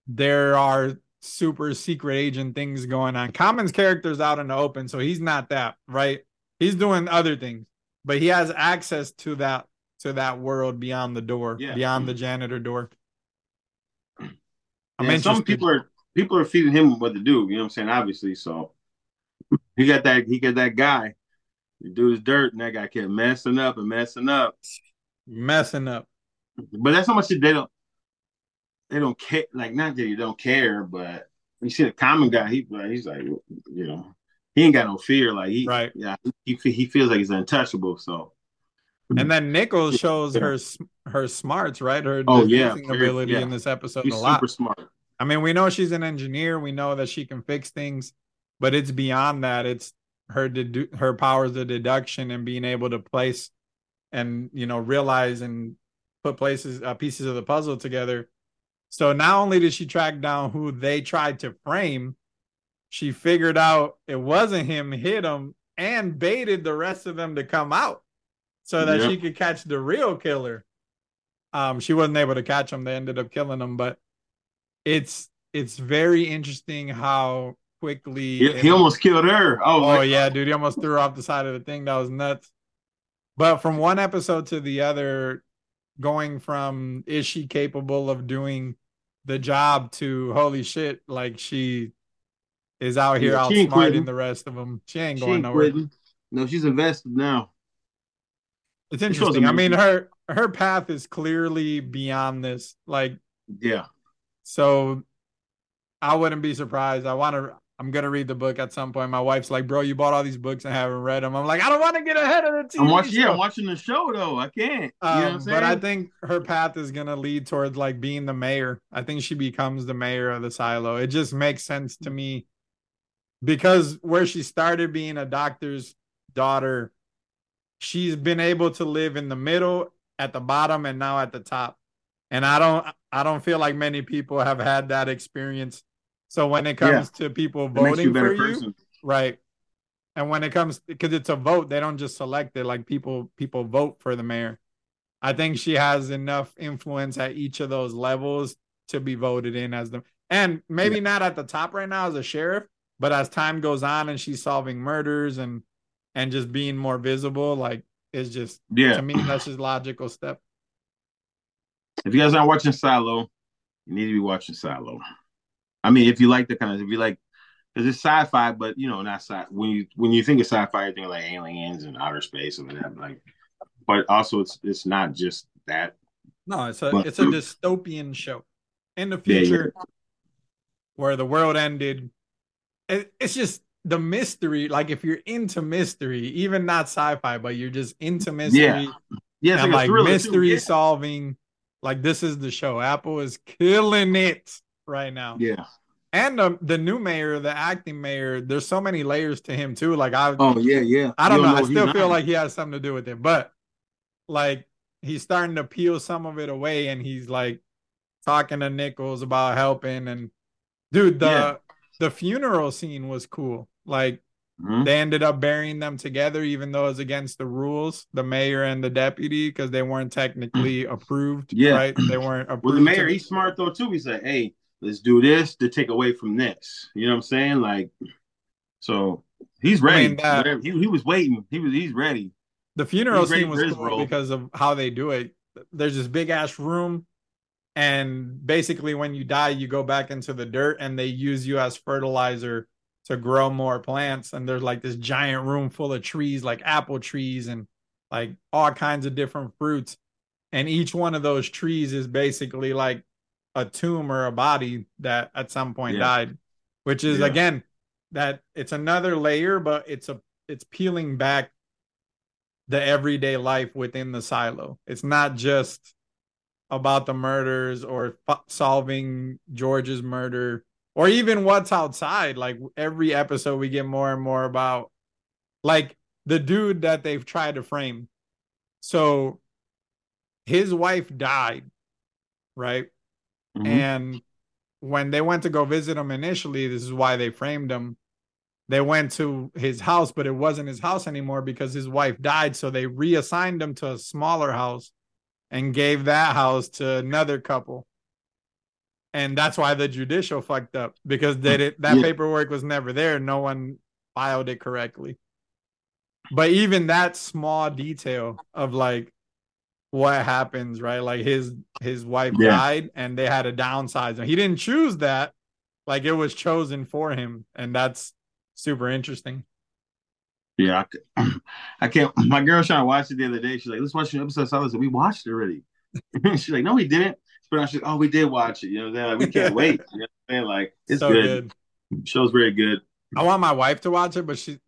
there are super secret agent things going on. Common's character's out in the open, so he's not that, right? He's doing other things, but he has access to that to that world beyond the door, Yeah. beyond the janitor door. I'm And some people are people are feeding him what to do. You know what I'm saying? Obviously, so he got that he got that guy. The dude is dirt, and that guy kept messing up and messing up. Messing up. But that's how much they don't they don't care. Like not that you don't care, but you see the common guy. He he's like you know he ain't got no fear. Like he Right. yeah he he feels like he's untouchable. So And then Nichols shows her her smarts, right? Her Oh, yeah, ability yeah. in this episode a lot. super smart. I mean, we know she's an engineer. We know that she can fix things, but it's beyond that. It's her dedu- her powers of deduction and being able to place and you know realize and put places uh, pieces of the puzzle together. So not only did she track down who they tried to frame, she figured out it wasn't him, hit him, and baited the rest of them to come out so that Yep. she could catch the real killer. Um, she wasn't able to catch him. They ended up killing him, but it's it's very interesting how quickly He, he almost killed her. Oh, Oh like, yeah, dude, he almost threw her off the side of the thing. That was nuts. But from one episode to the other, going from is she capable of doing the job to holy shit, like she is out here Yeah, outsmarting the rest of them. She ain't She going ain't nowhere. quitting. No, she's invested now. It's interesting. I mean, her her path is clearly beyond this. Like, Yeah. so I wouldn't be surprised. I want to. I'm gonna read the book at some point. My wife's like, "Bro, you bought all these books and haven't read them." I'm like, "I don't want to get ahead of the TV I'm watching. Yeah. I'm watching the show though. I can't. You know what I'm Um, but I think her path is gonna lead towards like being the mayor. I think she becomes the mayor of the silo. It just makes sense to me because where she started being a doctor's daughter, she's been able to live in the middle, at the bottom, and now at the top. And I don't, I don't feel like many people have had that experience. So when it comes to people you voting a for you, person. right? And when it comes because it's a vote, they don't just select it like people people vote for the mayor. I think she has enough influence at each of those levels to be voted in as the and maybe Yeah. not at the top right now as a sheriff, but as time goes on and she's solving murders and and just being more visible, like it's just Yeah. to me that's just logical step. If you guys aren't watching Silo, you need to be watching Silo. I mean, if you like the kind of, if you like, because it's sci-fi, but you know, not sci. When you when you think of sci-fi, you think of like aliens and outer space and whatever. Like, but also it's it's not just that. No, it's a But- it's a dystopian show in the Yeah, yeah. future where the world ended. It, it's just the mystery. Like if you're into mystery, even not sci-fi, but you're just into mystery Yeah, Yeah, it's like, like mystery too. solving. Like this is the show. Apple is killing it right now. Yeah. And the the new mayor, the acting mayor, there's so many layers to him too. Like I Oh yeah, yeah. I don't You know. I still feel not. like he has something to do with it, but like he's starting to peel some of it away, and he's like talking to Nichols about helping. And dude, the Yeah. the funeral scene was cool. Like Mhm. they ended up burying them together, even though it's against the rules, the mayor and the deputy, because they weren't technically approved. Yeah. right. They weren't approved. Well, the mayor, he's smart though too. He said, hey, let's do this to take away from this. You know what I'm saying? Like, so he's ready. mean, that- he, he was waiting. He was he's ready. the funeral scene was cool role. because of how they do it. There's this big ass room, and basically, when you die, you go back into the dirt, and they use you as fertilizer to grow more plants. And there's like this giant room full of trees, like apple trees, and like all kinds of different fruits. And each one of those trees is basically like a tomb or a body that at some point Yeah. died, which is Yeah. again that it's another layer, but it's a it's peeling back the everyday life within the silo. It's not just about the murders or f- solving George's murder or even what's outside. Like every episode, we get more and more about like the dude that they've tried to frame. So his wife died, right? Mhm. And when they went to go visit him initially, this is why they framed him. They went to his house, but it wasn't his house anymore because his wife died. So they reassigned him to a smaller house and gave that house to another couple. And that's why the judicial fucked up because they did, that Yeah. paperwork was never there. No one filed it correctly. But even that small detail of like what happens, right? Like his his wife Yeah. died and they had to downsize him. He didn't choose that. Like it was chosen for him. And that's super interesting. Yeah, I can't. My girl trying to watch it the other day. She's like, "Let's watch an episode." So I was like, "We watched it already." She's like, "No, we didn't." But she's like, "Oh, we did watch it." You know, saying? like we can't wait. You know what I'm saying? Like it's so good. good. Show's very good. I want my wife to watch it, but she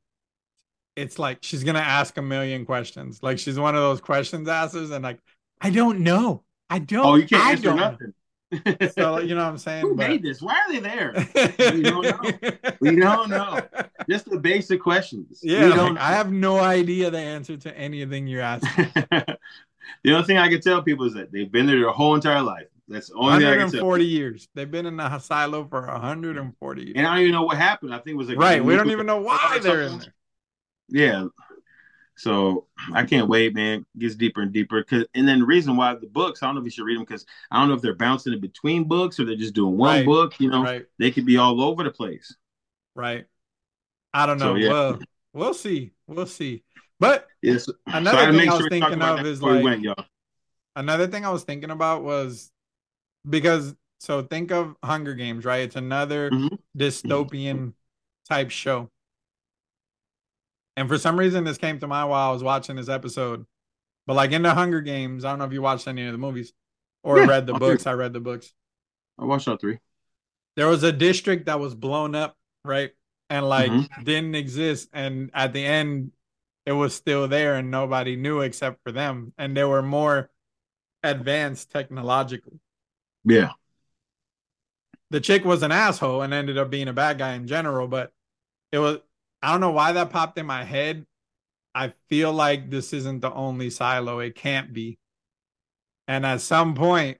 it's like she's gonna ask a million questions. Like she's one of those questions askers, and like, I don't know. I don't Oh, you can't I answer don't. nothing. So you know what I'm saying? Who But- made this? Why are they there? We don't know. We don't know. Just the basic questions. Yeah, We like, I have no idea the answer to anything you're asking. the only thing I can tell people is that they've been there their whole entire life. That's the only thing I 140 years. They've been in the silo for 140 years. And I don't even know what happened. I think it was like right. We don't even know why they're in there. Yeah. So I can't wait, man. It gets deeper and deeper. Cause, and then the reason why the books, I don't know if you should read them because I don't know if they're bouncing in between books or they're just doing one Right. book. You know, Right. they could be all over the place. Right. I don't know. So, yeah. Well, we'll see. We'll see. But Yes. Another so I had thing I was sure thinking of is like- went, another thing I was thinking about was because so think of Hunger Games, right? It's another Mhm. dystopian type show. And for some reason, this came to mind while I was watching this episode. But like in the Hunger Games, I don't know if you watched any of the movies or Yeah, read the all three. books. I read the books. I watched all three. There was a district that was blown up, right? And like Mhm. didn't exist. And at the end, it was still there and nobody knew except for them. And they were more advanced technologically. Yeah. the chick was an asshole and ended up being a bad guy in general, but it was I don't know why that popped in my head. I feel like this isn't the only silo. It can't be. And at some point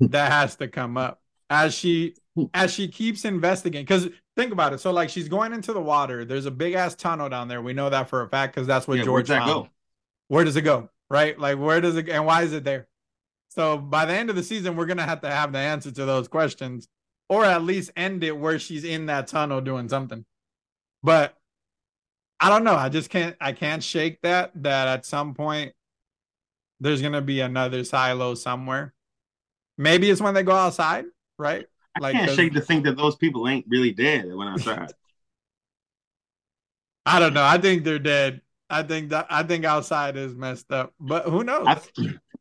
that has to come up as she as she keeps investigating cuz think about it. So like she's going into the water. There's a big ass tunnel down there. We know that for a fact cuz that's what yeah George where'd that found go? where does it go? Right? Like where does it and why is it there? So by the end of the season, we're gonna have to have the answer to those questions, or at least end it where she's in that tunnel doing something. But I don't know. I just can't I can't shake that that at some point there's gonna be another silo somewhere. Maybe it's when they go outside, right? I Like, can't shake to think that those people ain't really dead that went outside. I don't know. I think they're dead. I think that I think outside is messed up. But who knows? I,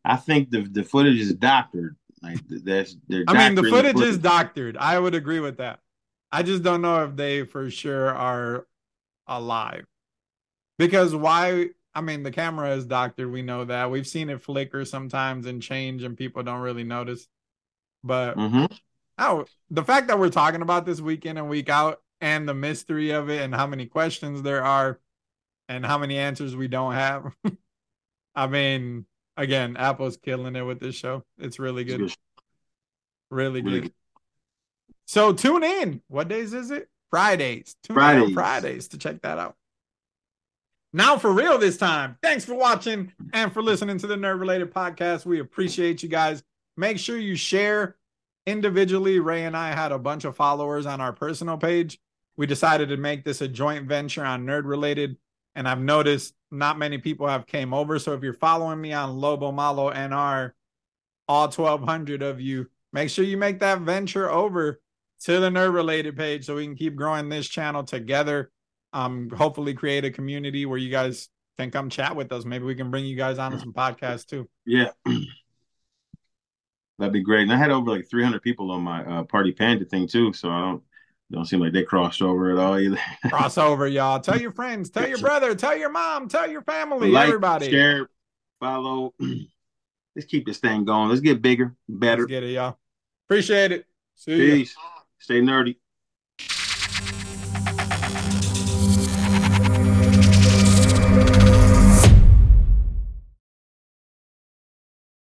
I think the the footage is doctored. Like that's. I mean, the doctoring footage is doctored. I would agree with that. I just don't know if they for sure are alive. Because why? I mean, the camera is doctored. We know that. We've seen it flicker sometimes and change, and people don't really notice. But hmm oh, the fact that we're talking about this week in and week out, and the mystery of it, and how many questions there are, and how many answers we don't have. I mean, again, Apple's killing it with this show. It's really good. Really good. So tune in. What days is it? Fridays. Tune in on Fridays. Fridays to check that out. Now for real this time. Thanks for watching and for listening to the Nerd Related Podcast. We appreciate you guys. Make sure you share individually. Ray and I had a bunch of followers on our personal page. We decided to make this a joint venture on Nerd Related, and I've noticed not many people have came over. So if you're following me on Lobo Malo NR, all 1,200 of you, make sure you make that venture over to the Nerd Related page so we can keep growing this channel together. Um, hopefully create a community where you guys can come chat with us. Maybe we can bring you guys on some podcasts too. Yeah. That'd be great. And I had over like 300 people on my uh, Party Panda thing too, so I don't don't seem like they crossed over at all either. Crossover, y'all. Tell your friends, tell your brother, tell your mom, tell your family, like, everybody. share, follow. Let's keep this thing going. Let's get bigger, better. Let's get it, y'all. Appreciate it. See ya. Stay nerdy.